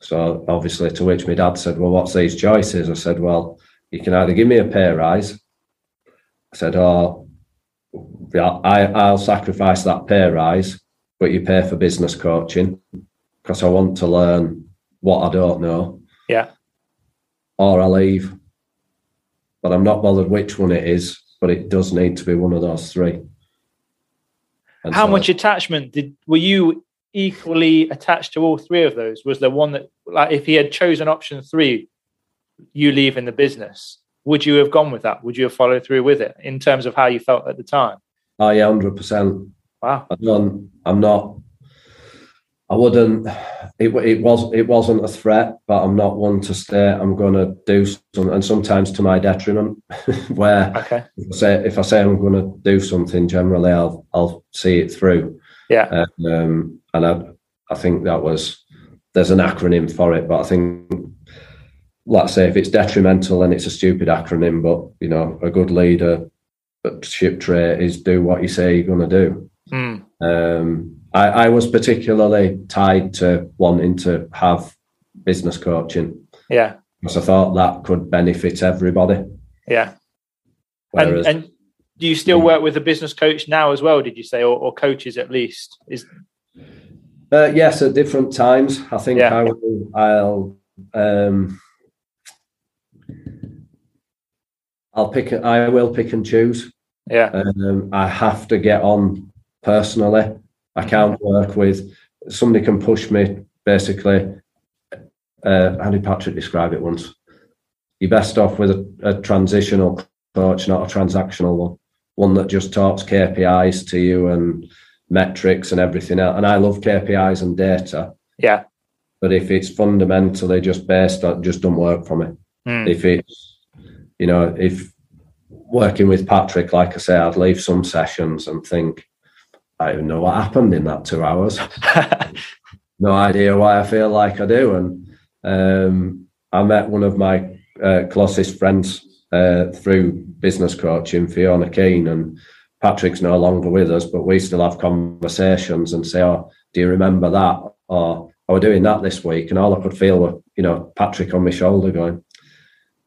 So obviously, to which my dad said, "Well, what's these choices?" I said, "Well, you can either give me a pay rise." I said, "Oh, I, I'll sacrifice that pay rise, but you pay for business coaching because I want to learn what I don't know. Yeah. Or I leave. But I'm not bothered which one it is, but it does need to be one of those three. And How so, much attachment did were you equally attached to all three of those? Was there one that like if he had chosen option three, you leaving the business, would you have gone with that? Would you have followed through with it in terms of how you felt at the time? Oh yeah, hundred percent. Wow. I I'm not I wouldn't. It, it was it wasn't a threat, but I'm not one to stay. I'm going to do something, and sometimes to my detriment. *laughs* where okay. if I say if I say I'm going to do something, generally I'll I'll see it through. Yeah. Um, and I I think that was there's an acronym for it, but I think let's say if it's detrimental, then it's a stupid acronym. But you know, a good leader, ship trait is do what you say you're going to do. Mm. Um, I, I was particularly tied to wanting to have business coaching. Yeah. Because I thought that could benefit everybody. Yeah. Whereas, and, and do you still work with a business coach now as well, did you say, or, or coaches at least? Is uh, yes, at different times. I think yeah. I will I'll um I'll pick I will pick and choose. Yeah. Um, I have to get on personally I can't work with somebody can push me basically. Uh, how did Patrick describe it once? You're best off with a, a transitional coach, not a transactional one. One that just talks KPIs to you and metrics and everything else. And I love KPIs and data. Yeah. But if it's fundamentally just based on, just don't work for me. Mm. If it's, you know, if working with Patrick, like I say, I'd leave some sessions and think, I don't even know what happened in that two hours. *laughs* no idea why I feel like I do. And um, I met one of my uh, closest friends uh, through business coaching, Fiona Keane, and Patrick's no longer with us, but we still have conversations and say, "Oh, do you remember that?" Or I was doing that this week, and all I could feel were, you know, Patrick on my shoulder going,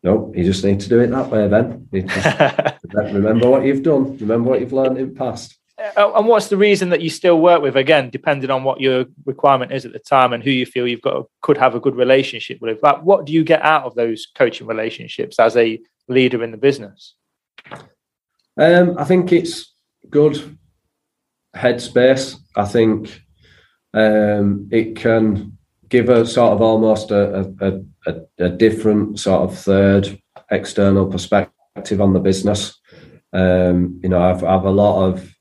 "No, you just need to do it that way, then. *laughs* remember what you've done. Remember what you've learned in the past." Uh, and what's the reason that you still work with again depending on what your requirement is at the time and who you feel you've got could have a good relationship with like what do you get out of those coaching relationships as a leader in the business? Um, i think it's good headspace. I think um, it can give a sort of almost a, a, a, a different sort of third external perspective on the business. Um, you know I've, I've a lot of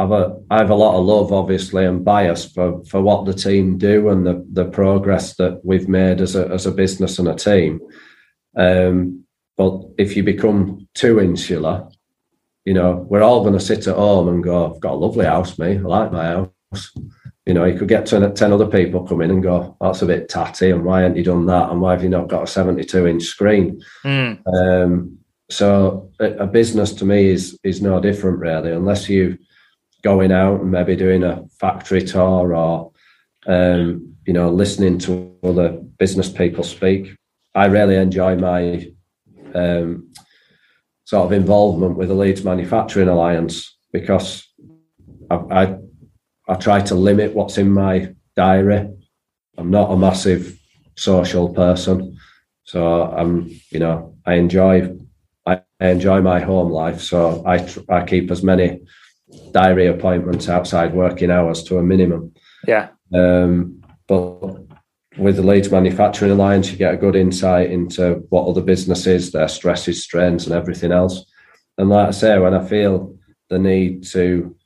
I've a I have a lot of love, obviously, and bias for for what the team do and the the progress that we've made as a as a business and a team. Um, but if you become too insular, you know, we're all going to sit at home and go, "I've got a lovely house, me. I like my house." You know, you could get 10, 10 other people come in and go, "That's a bit tatty," and why haven't you done that? And why have you not got a seventy-two inch screen? Mm. Um, so a, a business to me is is no different really, unless you going out and maybe doing a factory tour or um, you know listening to other business people speak. I really enjoy my um, sort of involvement with the Leeds Manufacturing Alliance because I, I, I try to limit what's in my diary. I'm not a massive social person, so I'm you know I enjoy I enjoy my home life. So I I keep as many diary appointments outside working hours to a minimum. Yeah. Um, but with the Leeds Manufacturing Alliance, you get a good insight into what other businesses, their stresses, strains, and everything else. And like I say, when I feel the need to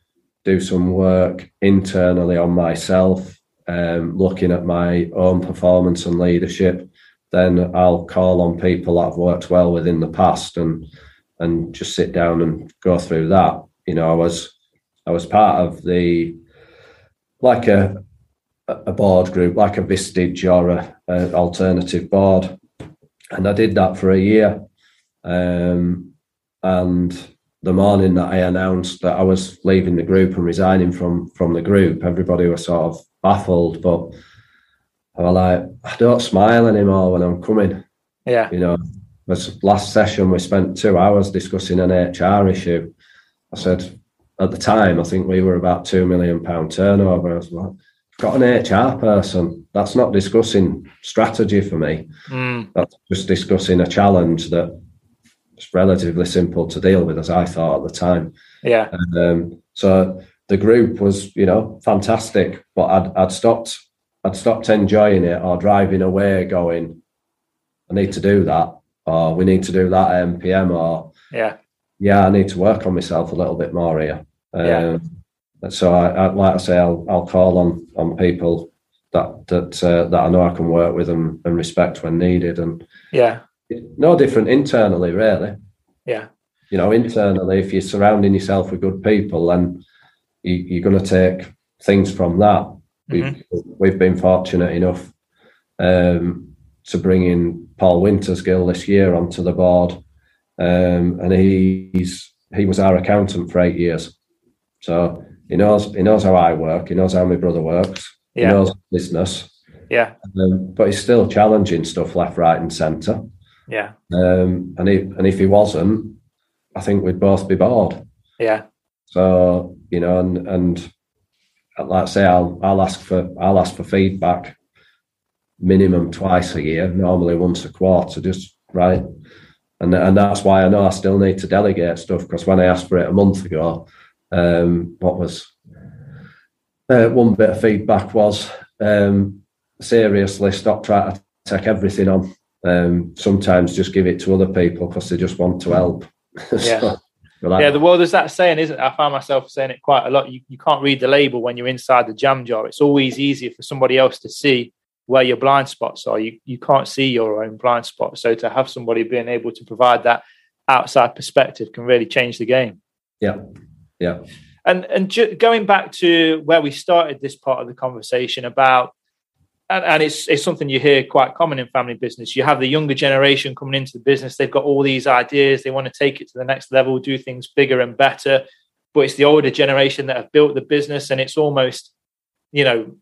do some work internally on myself, um, looking at my own performance and leadership, then I'll call on people that I've worked well with in the past and and just sit down and go through that. You know, I was I was part of the like a a board group, like a Vistage or a, a alternative board, and I did that for a year. Um, and the morning that I announced that I was leaving the group and resigning from from the group, everybody was sort of baffled. But I was like, I don't smile anymore when I'm coming. Yeah, you know. Was last session we spent two hours discussing an HR issue. I said at the time I think we were about two million pound turnover. I was like, got an HR person. That's not discussing strategy for me. Mm. That's just discussing a challenge that it's relatively simple to deal with, as I thought at the time. Yeah. And, um, so the group was, you know, fantastic, but I'd, I'd stopped, I'd stopped enjoying it or driving away, going, I need to do that, or we need to do that at MPM, or yeah, yeah, I need to work on myself a little bit more here. Um, yeah. So I, I, like I say, I'll, I'll call on on people that that uh, that I know I can work with and, and respect when needed, and yeah, no different internally, really. Yeah. You know, internally, if you're surrounding yourself with good people, then you, are going to take things from that. Mm-hmm. We've, we've been fortunate enough um, to bring in Paul Wintersgill this year onto the board, um, and he's he was our accountant for eight years, so he knows he knows how I work. He knows how my brother works. Yeah. He knows business. Yeah, um, but he's still challenging stuff left, right, and centre. Yeah. Um, and if and if he wasn't, I think we'd both be bored. Yeah. So you know, and and like I say, I'll I'll ask for I'll ask for feedback minimum twice a year, normally once a quarter, just right. And and that's why I know I still need to delegate stuff because when I asked for it a month ago, um, what was uh, one bit of feedback was um, seriously stop trying to take everything on um, sometimes just give it to other people because they just want to help. *laughs* Yeah. so, like, yeah, the world is that saying, isn't it? I find myself saying it quite a lot. You, you can't read the label when you're inside the jam jar. It's always easier for somebody else to see where your blind spots are. You you can't see your own blind spots. So to have somebody being able to provide that outside perspective can really change the game. Yeah, yeah. And and ju- going back to where we started this part of the conversation about and, and, it's it's something you hear quite common in family business. You have the younger generation coming into the business; they've got all these ideas, they want to take it to the next level, do things bigger and better. But it's the older generation that have built the business, and it's almost, you know,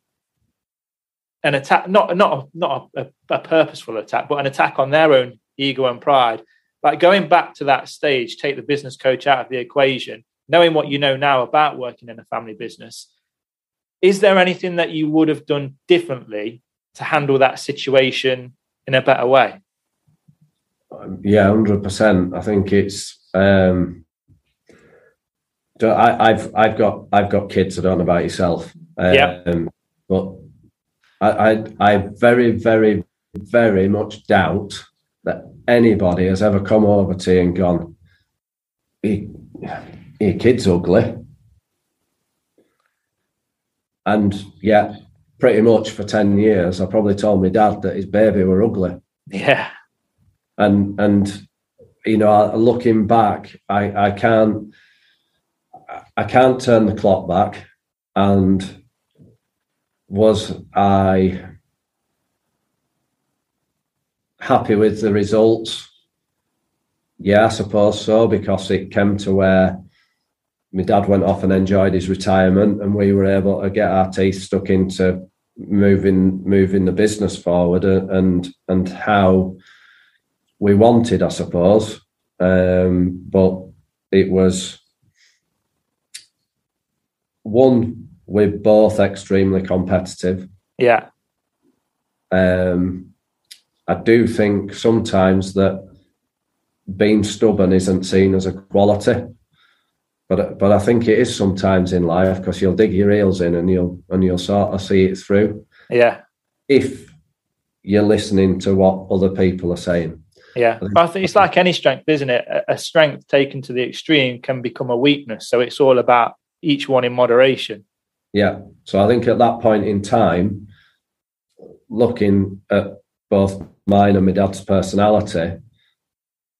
an attack not not not a, a purposeful attack, but an attack on their own ego and pride. Like going back to that stage, take the business coach out of the equation, knowing what you know now about working in a family business is there anything that you would have done differently to handle that situation in a better way? Yeah, hundred percent. I think it's. Um, I, have I've got I've got kids. I don't know about yourself. Um, yeah. But I, I I very very very much doubt that anybody has ever come over to you and gone, "Your kid's ugly." And yeah, pretty much for 10 years, I probably told my dad that his baby were ugly. Yeah. And, and, you know, looking back, I, I can't, I can't turn the clock back. And was I happy with the results? Yeah, I suppose so, because it came to where my dad went off and enjoyed his retirement, and we were able to get our teeth stuck into moving moving the business forward uh, and and how we wanted, I suppose. Um, but it was one we're both extremely competitive. Yeah. Um, I do think sometimes that being stubborn isn't seen as a quality but but I think it is sometimes in life because you'll dig your heels in and you'll and you'll sort of see it through. Yeah. If you're listening to what other people are saying. Yeah, I think, I think it's like any strength, isn't it? A strength taken to the extreme can become a weakness. So it's all about each one in moderation. Yeah. So I think at that point in time, looking at both mine and my dad's personality,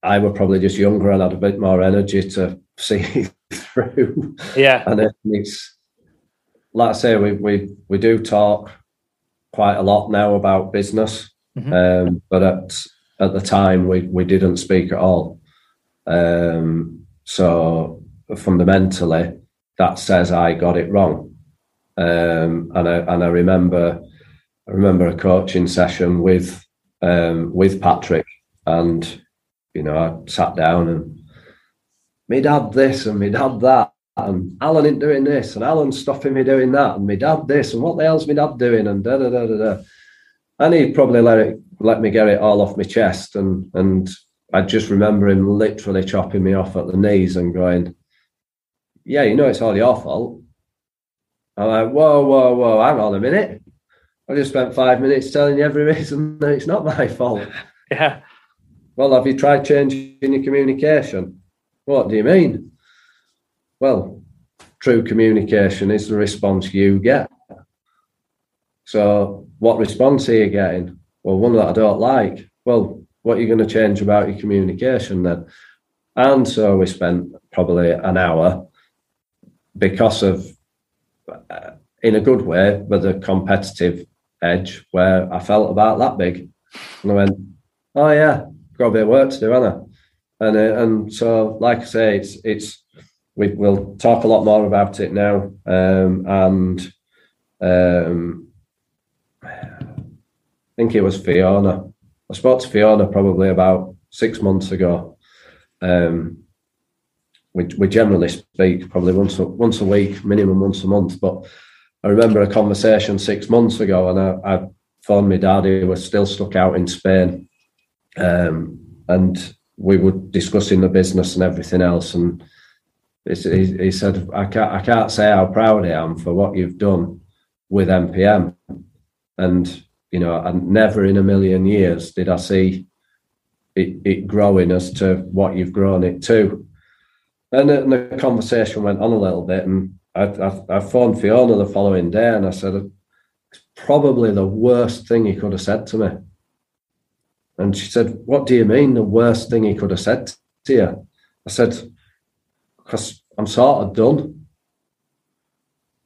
I were probably just younger and had a bit more energy to *laughs* see through. Yeah. And it's like I say, we we we do talk quite a lot now about business, mm-hmm. um, but at at the time we we didn't speak at all. Um, so fundamentally, that says I got it wrong. Um, and I and I remember I remember a coaching session with um, with Patrick, and you know I sat down and me dad this and me dad that, and Alan ain't doing this, and Alan's stopping me doing that, and me dad this, and what the hell's me dad doing, and da da da da da. And he'd probably let it let me get it all off my chest, and and I just remember him literally chopping me off at the knees and going, "Yeah, you know it's all your fault." I'm like, "Whoa, whoa, whoa! Hang on a minute! I just spent five minutes telling you every reason that it's not my fault." *laughs* Yeah. Well, have you tried changing your communication? What do you mean? Well, true communication is the response you get. So, what response are you getting? Well, one that I don't like. Well, what are you going to change about your communication then? And so we spent probably an hour because of, uh, in a good way, with a competitive edge where I felt about that big. And I went, oh, yeah, got a bit of work to do, haven't I? And uh, and so like I say, it's it's we will talk a lot more about it now, um, and um, I think it was Fiona. I spoke to Fiona probably about six months ago. Um, we, we generally speak probably once a, once a week, minimum once a month. But I remember a conversation six months ago, and I, I phoned my dad, who was still stuck out in Spain, um, and we were discussing the business and everything else, and he, he said, "I can't, I can't say how proud I am for what you've done with MPM." And you know, and never in a million years did I see it, it growing as to what you've grown it to. And, and the conversation went on a little bit, and I, I, I phoned Fiona the following day, and I said, "It's probably the worst thing he could have said to me." And she said, What do you mean the worst thing he could have said to you? I said, Because I'm sort of done.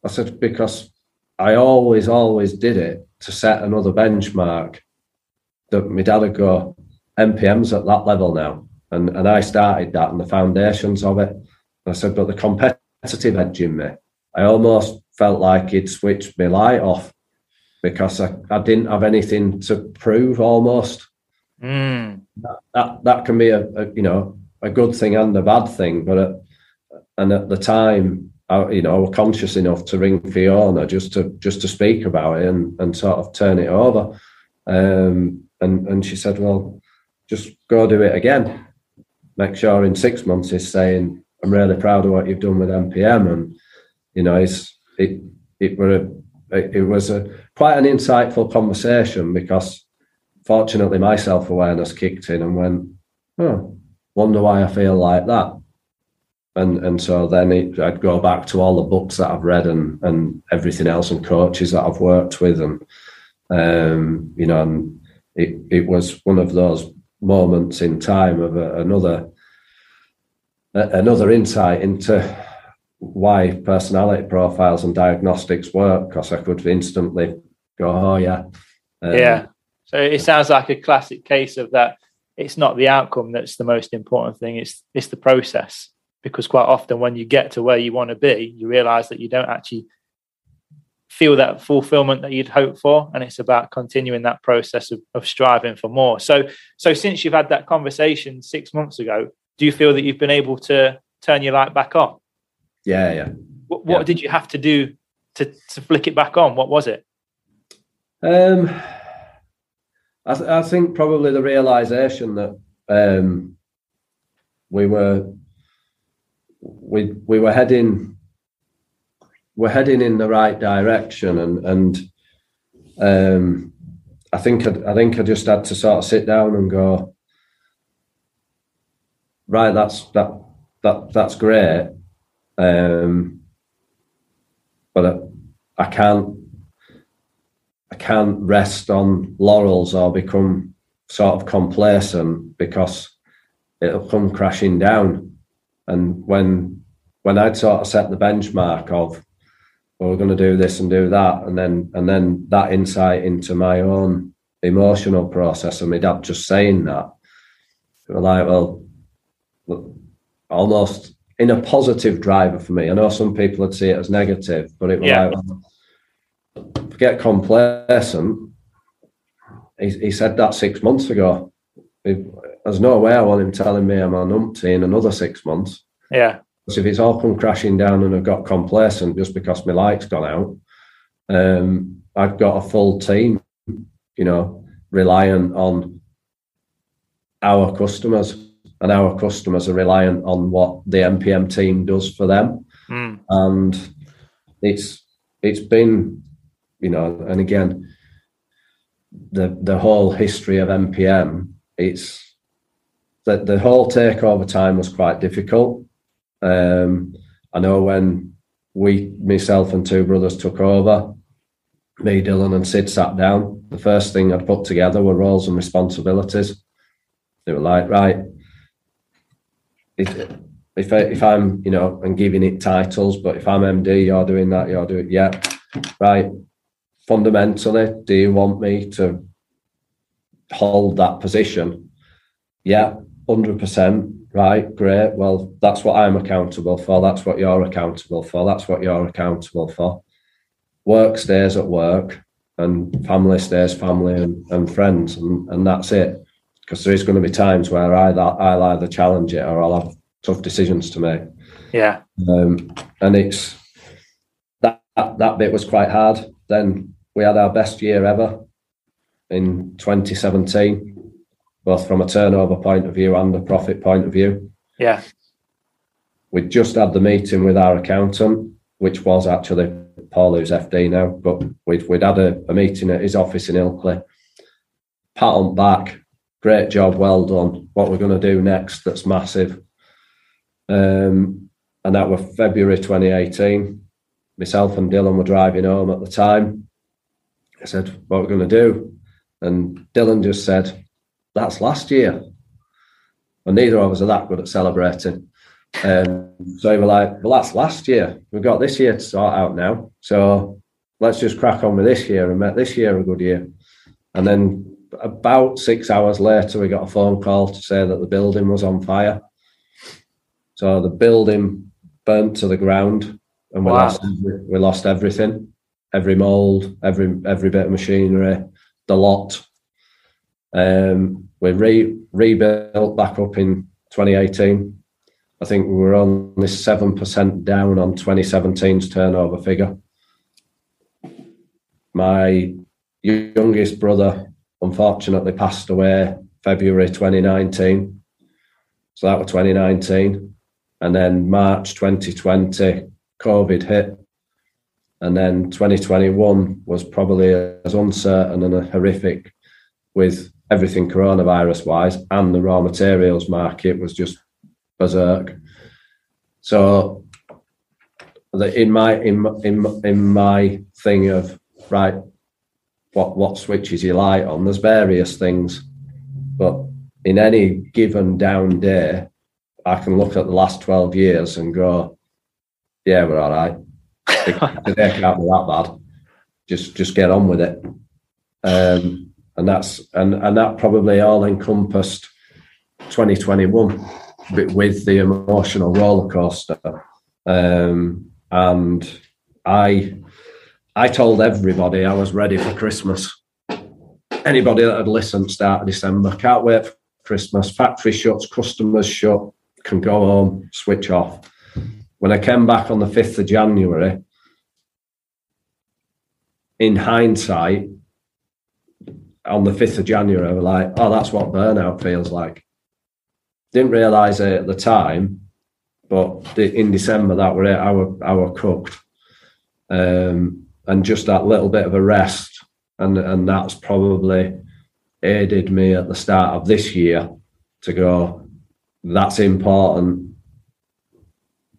I said, Because I always, always did it to set another benchmark that my dad would go, MPM's at that level now. And, and I started that and the foundations of it. And I said, But the competitive edge in me, I almost felt like he'd switched my light off because I, I didn't have anything to prove almost. Mm. That, that, that can be a, a, you know a good thing and a bad thing, but at, and at the time, I, you know, I was conscious enough to ring Fiona just to just to speak about it and, and sort of turn it over. Um, and and she said, well, just go do it again. Make sure in six months he's saying, I'm really proud of what you've done with MPM, and you know, it's it it were a, it was a quite an insightful conversation because fortunately, my self awareness kicked in and went, oh, wonder why I feel like that. And and so then it, I'd go back to all the books that I've read and and everything else and coaches that I've worked with and um, you know and it it was one of those moments in time of a, another a, another insight into why personality profiles and diagnostics work because I could instantly go, oh yeah, um, yeah, so it sounds like a classic case of that. It's not the outcome that's the most important thing. It's it's the process. Because quite often, when you get to where you want to be, you realize that you don't actually feel that fulfillment that you'd hoped for, and it's about continuing that process of, of striving for more. So, so since you've had that conversation six months ago, do you feel that you've been able to turn your light back on? Yeah, yeah. What, what yeah. did you have to do to to flick it back on? What was it? Um I, th- I think probably the realization that um, we were we we were heading we're heading in the right direction, and and um, I think I, I think I just had to sort of sit down and go, right, that's that that that's great, um, but I, I can't can't rest on laurels or become sort of complacent because it'll come crashing down. And when when I'd sort of set the benchmark of well, we're going to do this and do that, and then and then that insight into my own emotional process, and my dad just saying that, we were like, well, almost in a positive driver for me. I know some people would see it as negative, but it was yeah. like, well, forget complacent. He, he said that six months ago. there's no way I want him telling me I'm on umpty in another six months. Yeah. Because if it's all come crashing down and I've got complacent just because my light's gone out, um, I've got a full team, you know, reliant on our customers, and our customers are reliant on what the MPM team does for them. Mm. And it's it's been, you know, and again, the the whole history of MPM, it's that the whole takeover time was quite difficult um, I know when we, myself and two brothers took over, me, Dylan, and Sid sat down. The first thing I'd put together were roles and responsibilities. They were like, right, if if, I, if I'm, you know, and giving it titles, but if I'm MD, you're doing that, you're doing, yeah, right. Fundamentally, do you want me to hold that position? Yeah, hundred percent right, great. Well, that's what I'm accountable for. That's what you're accountable for. That's what you're accountable for. Work stays at work and family stays family and, and friends and, and that's it. Because there is going to be times where I, I'll either challenge it or I'll have tough decisions to make. Yeah. Um, and it's that that bit was quite hard. Then we had our best year ever in 2017 both from a turnover point of view and a profit point of view. Yeah. We just had the meeting with our accountant, which was actually Paul, who's FD now, but we'd, we'd had a, a meeting at his office in Ilkley. Pat on back, great job, well done. What we're going to do next that's massive. Um, and that was February 2018. Myself and Dylan were driving home at the time. I said, What we're going to do? And Dylan just said, that's last year. And neither of us are that good at celebrating. Um, so we were like, well, that's last year. We've got this year to sort out now. So let's just crack on with this year and make this year a good year. And then about six hours later, we got a phone call to say that the building was on fire. So the building burnt to the ground, and we wow. lost we lost everything, every mold, every every bit of machinery, the lot. Um, we re- rebuilt back up in 2018. I think we were only 7% down on 2017's turnover figure. My youngest brother unfortunately passed away February 2019. So that was 2019. And then March 2020, COVID hit. And then 2021 was probably as uncertain and horrific with everything coronavirus wise, and the raw materials market was just berserk. So, in my in in in my thing of right, what what switches you light on? There's various things, but in any given down day, I can look at the last twelve years and go, yeah, we're all right. Today can't be that bad. Just just get on with it. Um, and that's and and that probably all encompassed 2021 with the emotional roller coaster um, and i i told everybody i was ready for christmas anybody that had listened start of december can't wait for christmas factory shuts customers shut can go home switch off when i came back on the 5th of january in hindsight on the 5th of January, we're like, oh, that's what burnout feels like. Didn't realize it at the time, but in December that were it. I were, I were cooked. Um, and just that little bit of a rest, and and that's probably aided me at the start of this year to go. That's important,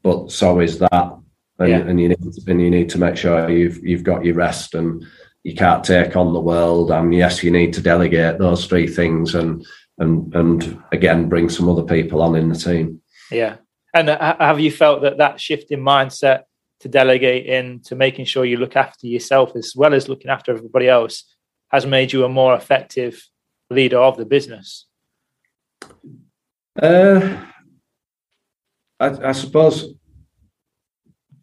but so is that, and, yeah. and you need and you need to make sure you've you've got your rest and you can't take on the world. And yes, you need to delegate those three things and and and again bring some other people on in the team. Yeah. And uh, have you felt that that shift in mindset to delegating to making sure you look after yourself as well as looking after everybody else has made you a more effective leader of the business? Uh, I, I suppose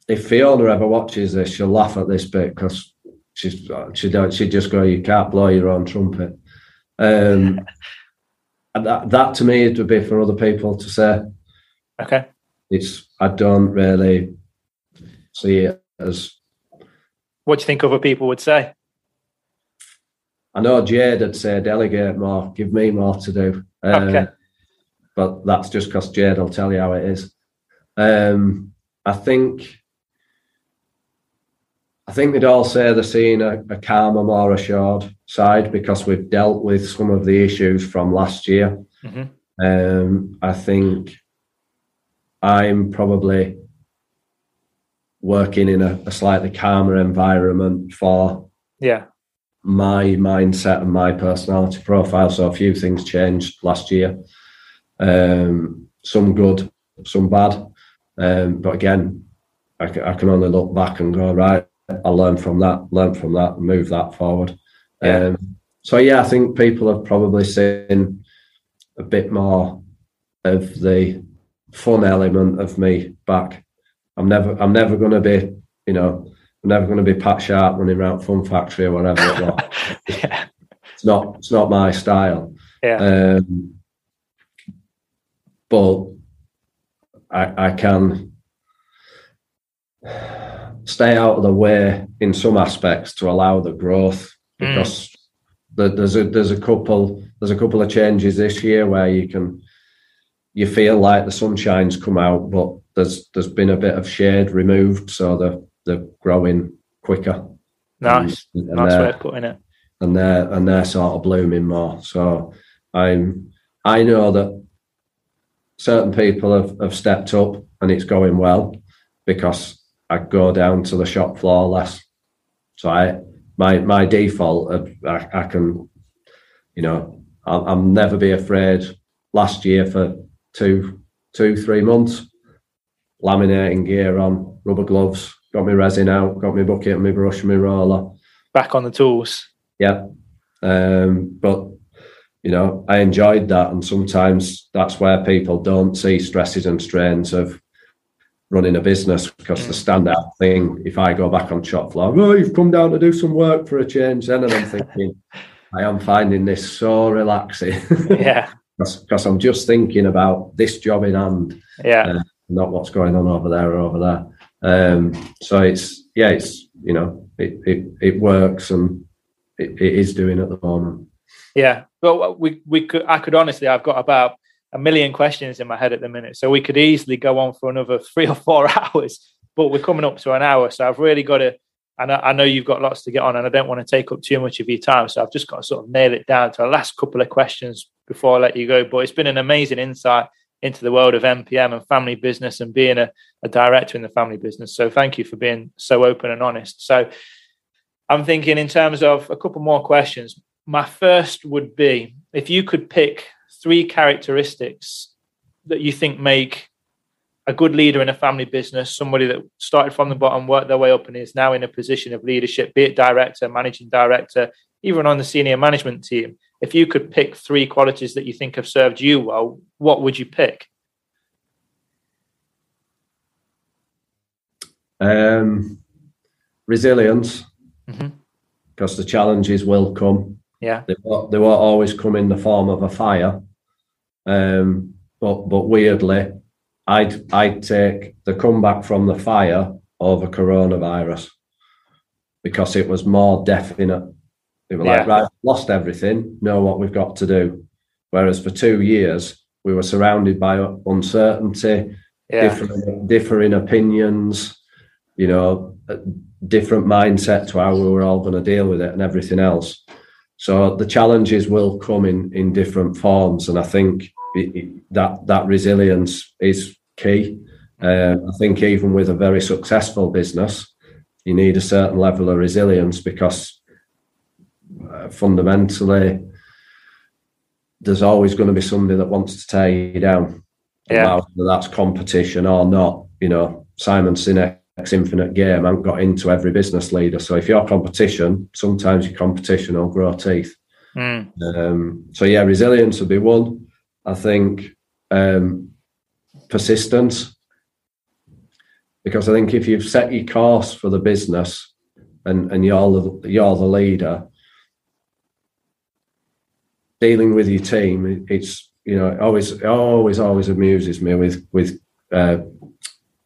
if Fiona ever watches this, she'll laugh at this bit because she's she don't she just go, you can't blow your own trumpet. Um, that that to me it would be for other people to say. Okay. It's I don't really see it as. What do you think other people would say? I know Jade would say delegate more, give me more to do. Uh, okay. But that's just because Jade will tell you how it is. Um, I think I think they'd all say they're seeing a, a calmer, more assured side because we've dealt with some of the issues from last year. Mm-hmm. Um, I think I'm probably working in a, a, slightly calmer environment for yeah my mindset and my personality profile. So a few things changed last year. Um, some good, some bad. Um, but again, I, I can only look back and go right I learn from that, learn from that, move that forward. Yeah. Um, so yeah, I think people have probably seen a bit more of the fun element of me back. I'm never, I'm never going to be, you know, I'm never going to be Pat Sharp running around Fun Factory or whatever it *laughs* yeah. It's not, it's not my style. Yeah. Um, but I, I can stay out of the way in some aspects to allow the growth hmm. because mm. there's a there's a couple there's a couple of changes this year where you can you feel like the sunshine's come out, but there's there's been a bit of shade removed, so they're they're growing quicker. Nice, and, and nice way of putting it. And they're and they're sort of blooming more. So I'm I know that certain people have, have stepped up and it's going well because I go down to the shop floor less. So I my my default I, I can, you know, I'll, I'll, never be afraid. Last year for two two three months, laminating gear on, rubber gloves, got my resin out, got my bucket and my brush and my roller. Back on the tools. Yeah, um, but you know, I enjoyed that, and sometimes that's where people don't see stresses and strains of running a business because mm. the standout thing, if I go back on shop floor, oh, you've come down to do some work for a change, then, and I'm thinking, I am finding this so relaxing. yeah. *laughs* Because I'm just thinking about this job in hand. Yeah. Uh, not what's going on over there or over there. Um, so it's, yeah, it's, you know, it, it, it works and it, it is doing at the moment. Yeah. Well, we, we could, I could honestly, I've got about a million questions in my head at the minute. So we could easily go on for another *laughs* three or four *laughs* hours, but we're coming up to an hour. So I've really got to, and I, know you've got lots to get on and I don't want to take up too much of your time. So I've just got to sort of nail it down to the last couple of questions before I let you go. But it's been an amazing insight into the world of MPM and family business and being a, a director in the family business. So thank you for being so open and honest. So I'm thinking in terms of a couple more questions. My first would be if you could pick three characteristics that you think make a good leader in a family business, somebody that started from the bottom, worked their way up, and is now in a position of leadership, be it director, managing director, even on the senior management team. If you could pick three qualities that you think have served you well, what would you pick? Um, resilience, mm-hmm. because the challenges will come. Yeah, they, they won't always come in the form of a fire, um, but but weirdly, I'd I'd take the comeback from the fire over coronavirus because it was more definite. They were yeah. like, right, lost everything, know what we've got to do. Whereas for two years, we were surrounded by uncertainty, yeah. different, differing opinions, you know, different mindset to how we were all going to deal with it and everything else. So the challenges will come in in different forms, and I think it, that that resilience is key. Uh, I think even with a very successful business, you need a certain level of resilience because uh, fundamentally there's always going to be somebody that wants to tear you down. Yeah. Whether that's competition or not, you know, Simon Sinek's infinite game I haven't got into every business leader. So if you're competition, sometimes your competition will grow teeth. Mm. Um, so yeah, resilience would be one. I think um, persistence, because I think if you've set your course for the business and and you're the, you're the leader, dealing with your team, it's you know, it always it always always amuses me with with uh,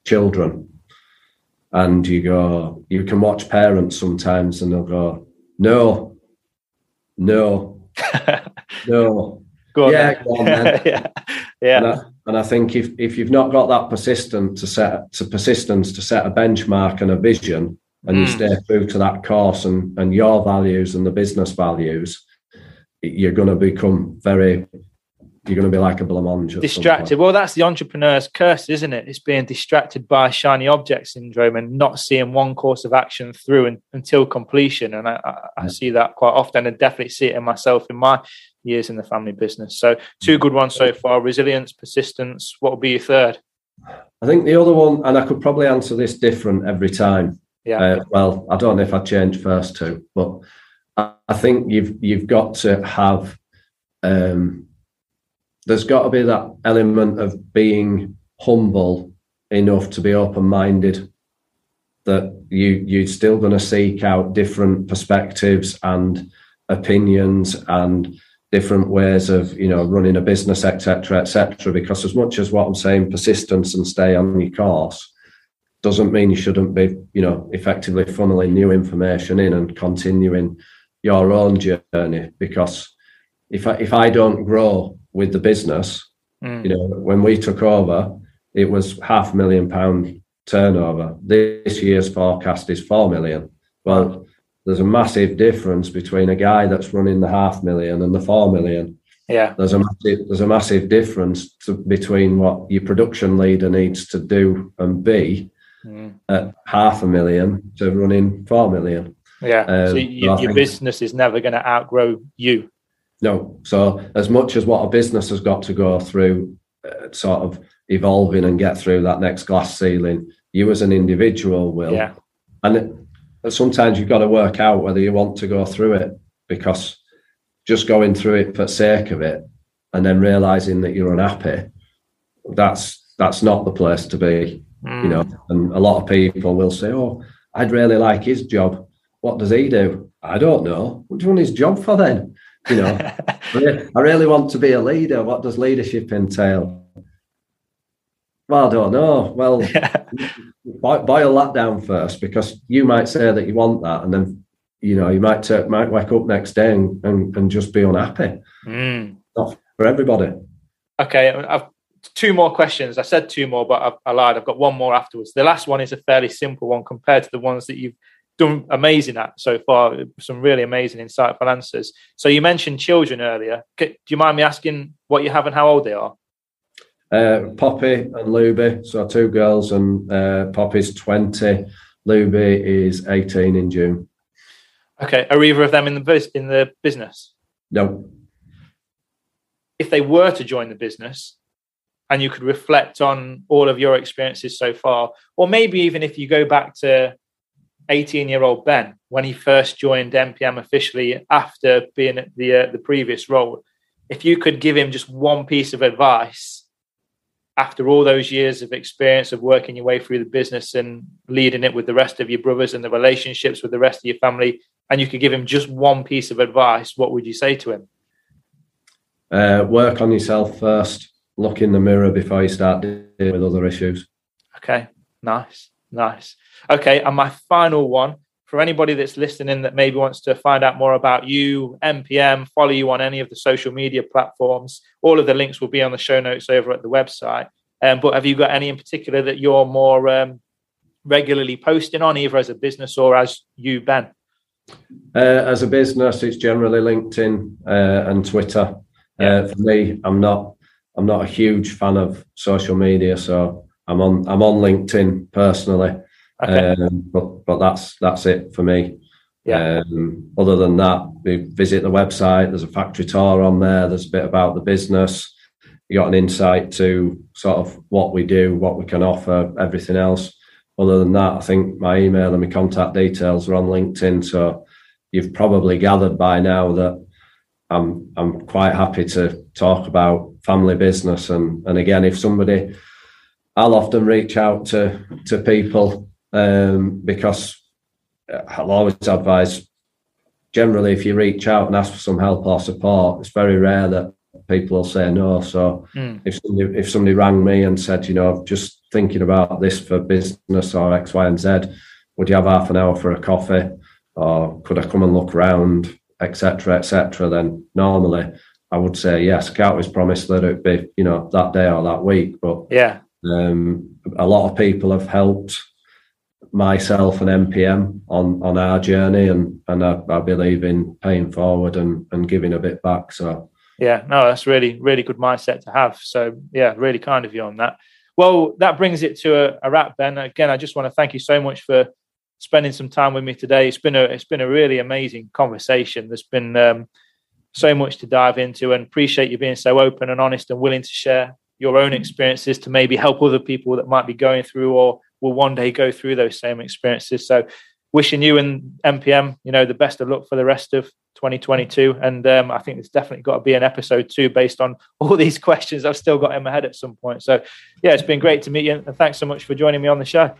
children, and you go, you can watch parents sometimes, and they'll go, no, no, *laughs* no, go yeah, go on, *laughs* yeah, yeah. And I, and I, think if if you've not got that persistence to set to persistence to set a benchmark and a vision, and mm. you stay true to that course and and your values and the business values, you're going to become very you're going to be like a blancmange. Distracted. Well, that's the entrepreneur's curse, isn't it? It's being distracted by shiny object syndrome and not seeing one course of action through and, until completion. And I, I, I, see that quite often and definitely see it in myself in my years in the family business. So, two good ones so far resilience, persistence. What would be your third? I think the other one, and I could probably answer this different every time. Yeah. Uh, well, I don't know if I change first two, but I think you've you've got to have um, there's got to be that element of being humble enough to be open minded that you you're still going to seek out different perspectives and opinions and different ways of you know running a business etc etc because as much as what i'm saying persistence and stay on your course doesn't mean you shouldn't be you know effectively funneling new information in and continuing your own journey because if I, if I don't grow with the business, mm. you know, when we took over, it was half a million pound turnover. This year's forecast is four million. Well, there's a massive difference between a guy that's running the half million and the four million. Yeah, there's a massive, there's a massive difference to, between what your production leader needs to do and be mm. at half a million to running four million. Yeah. Um, so your, your business is never going to outgrow you. No. So as much as what a business has got to go through, uh, sort of evolving and get through that next glass ceiling, you as an individual will. Yeah. And it, sometimes you've got to work out whether you want to go through it because just going through it for sake of it and then realizing that you're unhappy, that's that's not the place to be. Mm. You know, and a lot of people will say, "Oh, I'd really like his job." What does he do? I don't know. What do you want his job for then? You know, *laughs* I really want to be a leader. What does leadership entail? Well, I don't know. Well, *laughs* boil that down first because you might say that you want that, and then you know you might take, might wake up next day and, and, and just be unhappy. Mm. Not for everybody. Okay, I've two more questions. I said two more, but I, I lied. I've got one more afterwards. The last one is a fairly simple one compared to the ones that you've done amazing at so far. Some really amazing, insightful answers. So you mentioned children earlier. Do you mind me asking what you have and how old they are? Uh, Poppy and Luby, so two girls, and uh, Poppy's twenty. Luby is eighteen in June. Okay, are either of them in the in the business? No. If they were to join the business, and you could reflect on all of your experiences so far, or maybe even if you go back to 18 year old Ben when he first joined MPM officially after being at the uh, the previous role. If you could give him just one piece of advice after all those years of experience of working your way through the business and leading it with the rest of your brothers and the relationships with the rest of your family, and you could give him just one piece of advice, what would you say to him? Uh, work on yourself first. Look in the mirror before you start dealing with other issues. Okay, nice, nice. Okay, and my final one for anybody that's listening that maybe wants to find out more about you, MPM, follow you on any of the social media platforms, all of the links will be on the show notes over at the website. Um, but have you got any in particular that you're more um, regularly posting on, either as a business or as you, Ben? Uh, as a business, it's generally LinkedIn uh, and Twitter. Yeah. Uh, for me, I'm not I'm not a huge fan of social media, so I'm on I'm on LinkedIn personally. Okay. Um, but but that's that's it for me. Yeah. Um, other than that, we visit the website. There's a factory tour on there. There's a bit about the business. You got an insight to sort of what we do, what we can offer, everything else. Other than that, I think my email and my contact details are on LinkedIn. So you've probably gathered by now that I'm I'm quite happy to talk about family business. And and again, if somebody, I'll often reach out to to people um, because I'll always advise. Generally, if you reach out and ask for some help or support, it's very rare that people will say no. So mm. if somebody, if somebody rang me and said, you know, just thinking about this for business or X, Y, and Z, would you have half an hour for a coffee, or could I come and look around, etc., etc. Then normally I would say yes. I can't always promise that it'd be you know that day or that week, but yeah, um, a lot of people have helped myself and MPM on on our journey, and and I, I believe in paying forward and and giving a bit back. So yeah, no, that's really really good mindset to have. So yeah, really kind of you on that. Well, that brings it to a, a wrap, Ben. Again, I just want to thank you so much for spending some time with me today. It's been a it's been a really amazing conversation. There's been um, so much to dive into, and appreciate you being so open and honest and willing to share your own experiences to maybe help other people that might be going through or will one day go through those same experiences. So, wishing you and MPM, you know, the best of luck for the rest of 2022. And um, I think there's definitely got to be an episode two based on *laughs* all these questions I've still got in my head at some point. So, yeah, it's been great to meet you, and thanks so much for joining me on the show.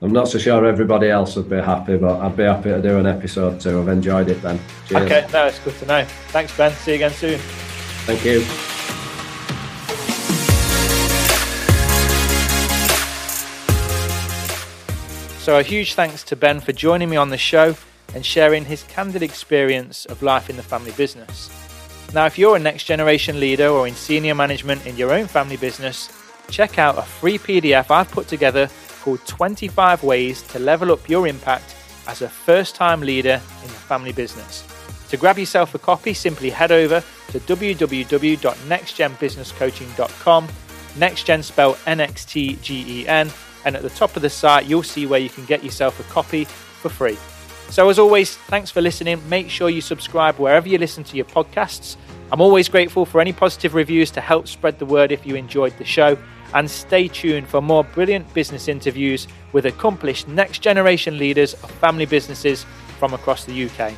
I'm not so sure everybody else would be happy, but I'd be happy to do an episode two. I've enjoyed it, Ben. Cheers. Okay, no, it's good to know. Thanks, Ben. See you again soon. Thank you. So, a huge thanks to Ben for joining me on the show and sharing his candid experience of life in the family business. Now, if you're a next generation leader or in senior management in your own family business, check out a free PDF I've put together called 25 Ways to Level Up Your Impact as a First Time Leader in the Family Business. To grab yourself a copy, simply head over to www.nextgenbusinesscoaching.com. NextGen spell N X T G E N and at the top of the site, you'll see where you can get yourself a copy for free. So, as always, thanks for listening. Make sure you subscribe wherever you listen to your podcasts. I'm always grateful for any positive reviews to help spread the word if you enjoyed the show. And stay tuned for more brilliant business interviews with accomplished next generation leaders of family businesses from across the UK.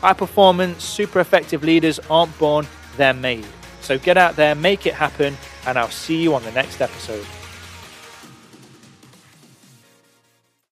High performance, super effective leaders aren't born, they're made. So get out there, make it happen, and I'll see you on the next episode.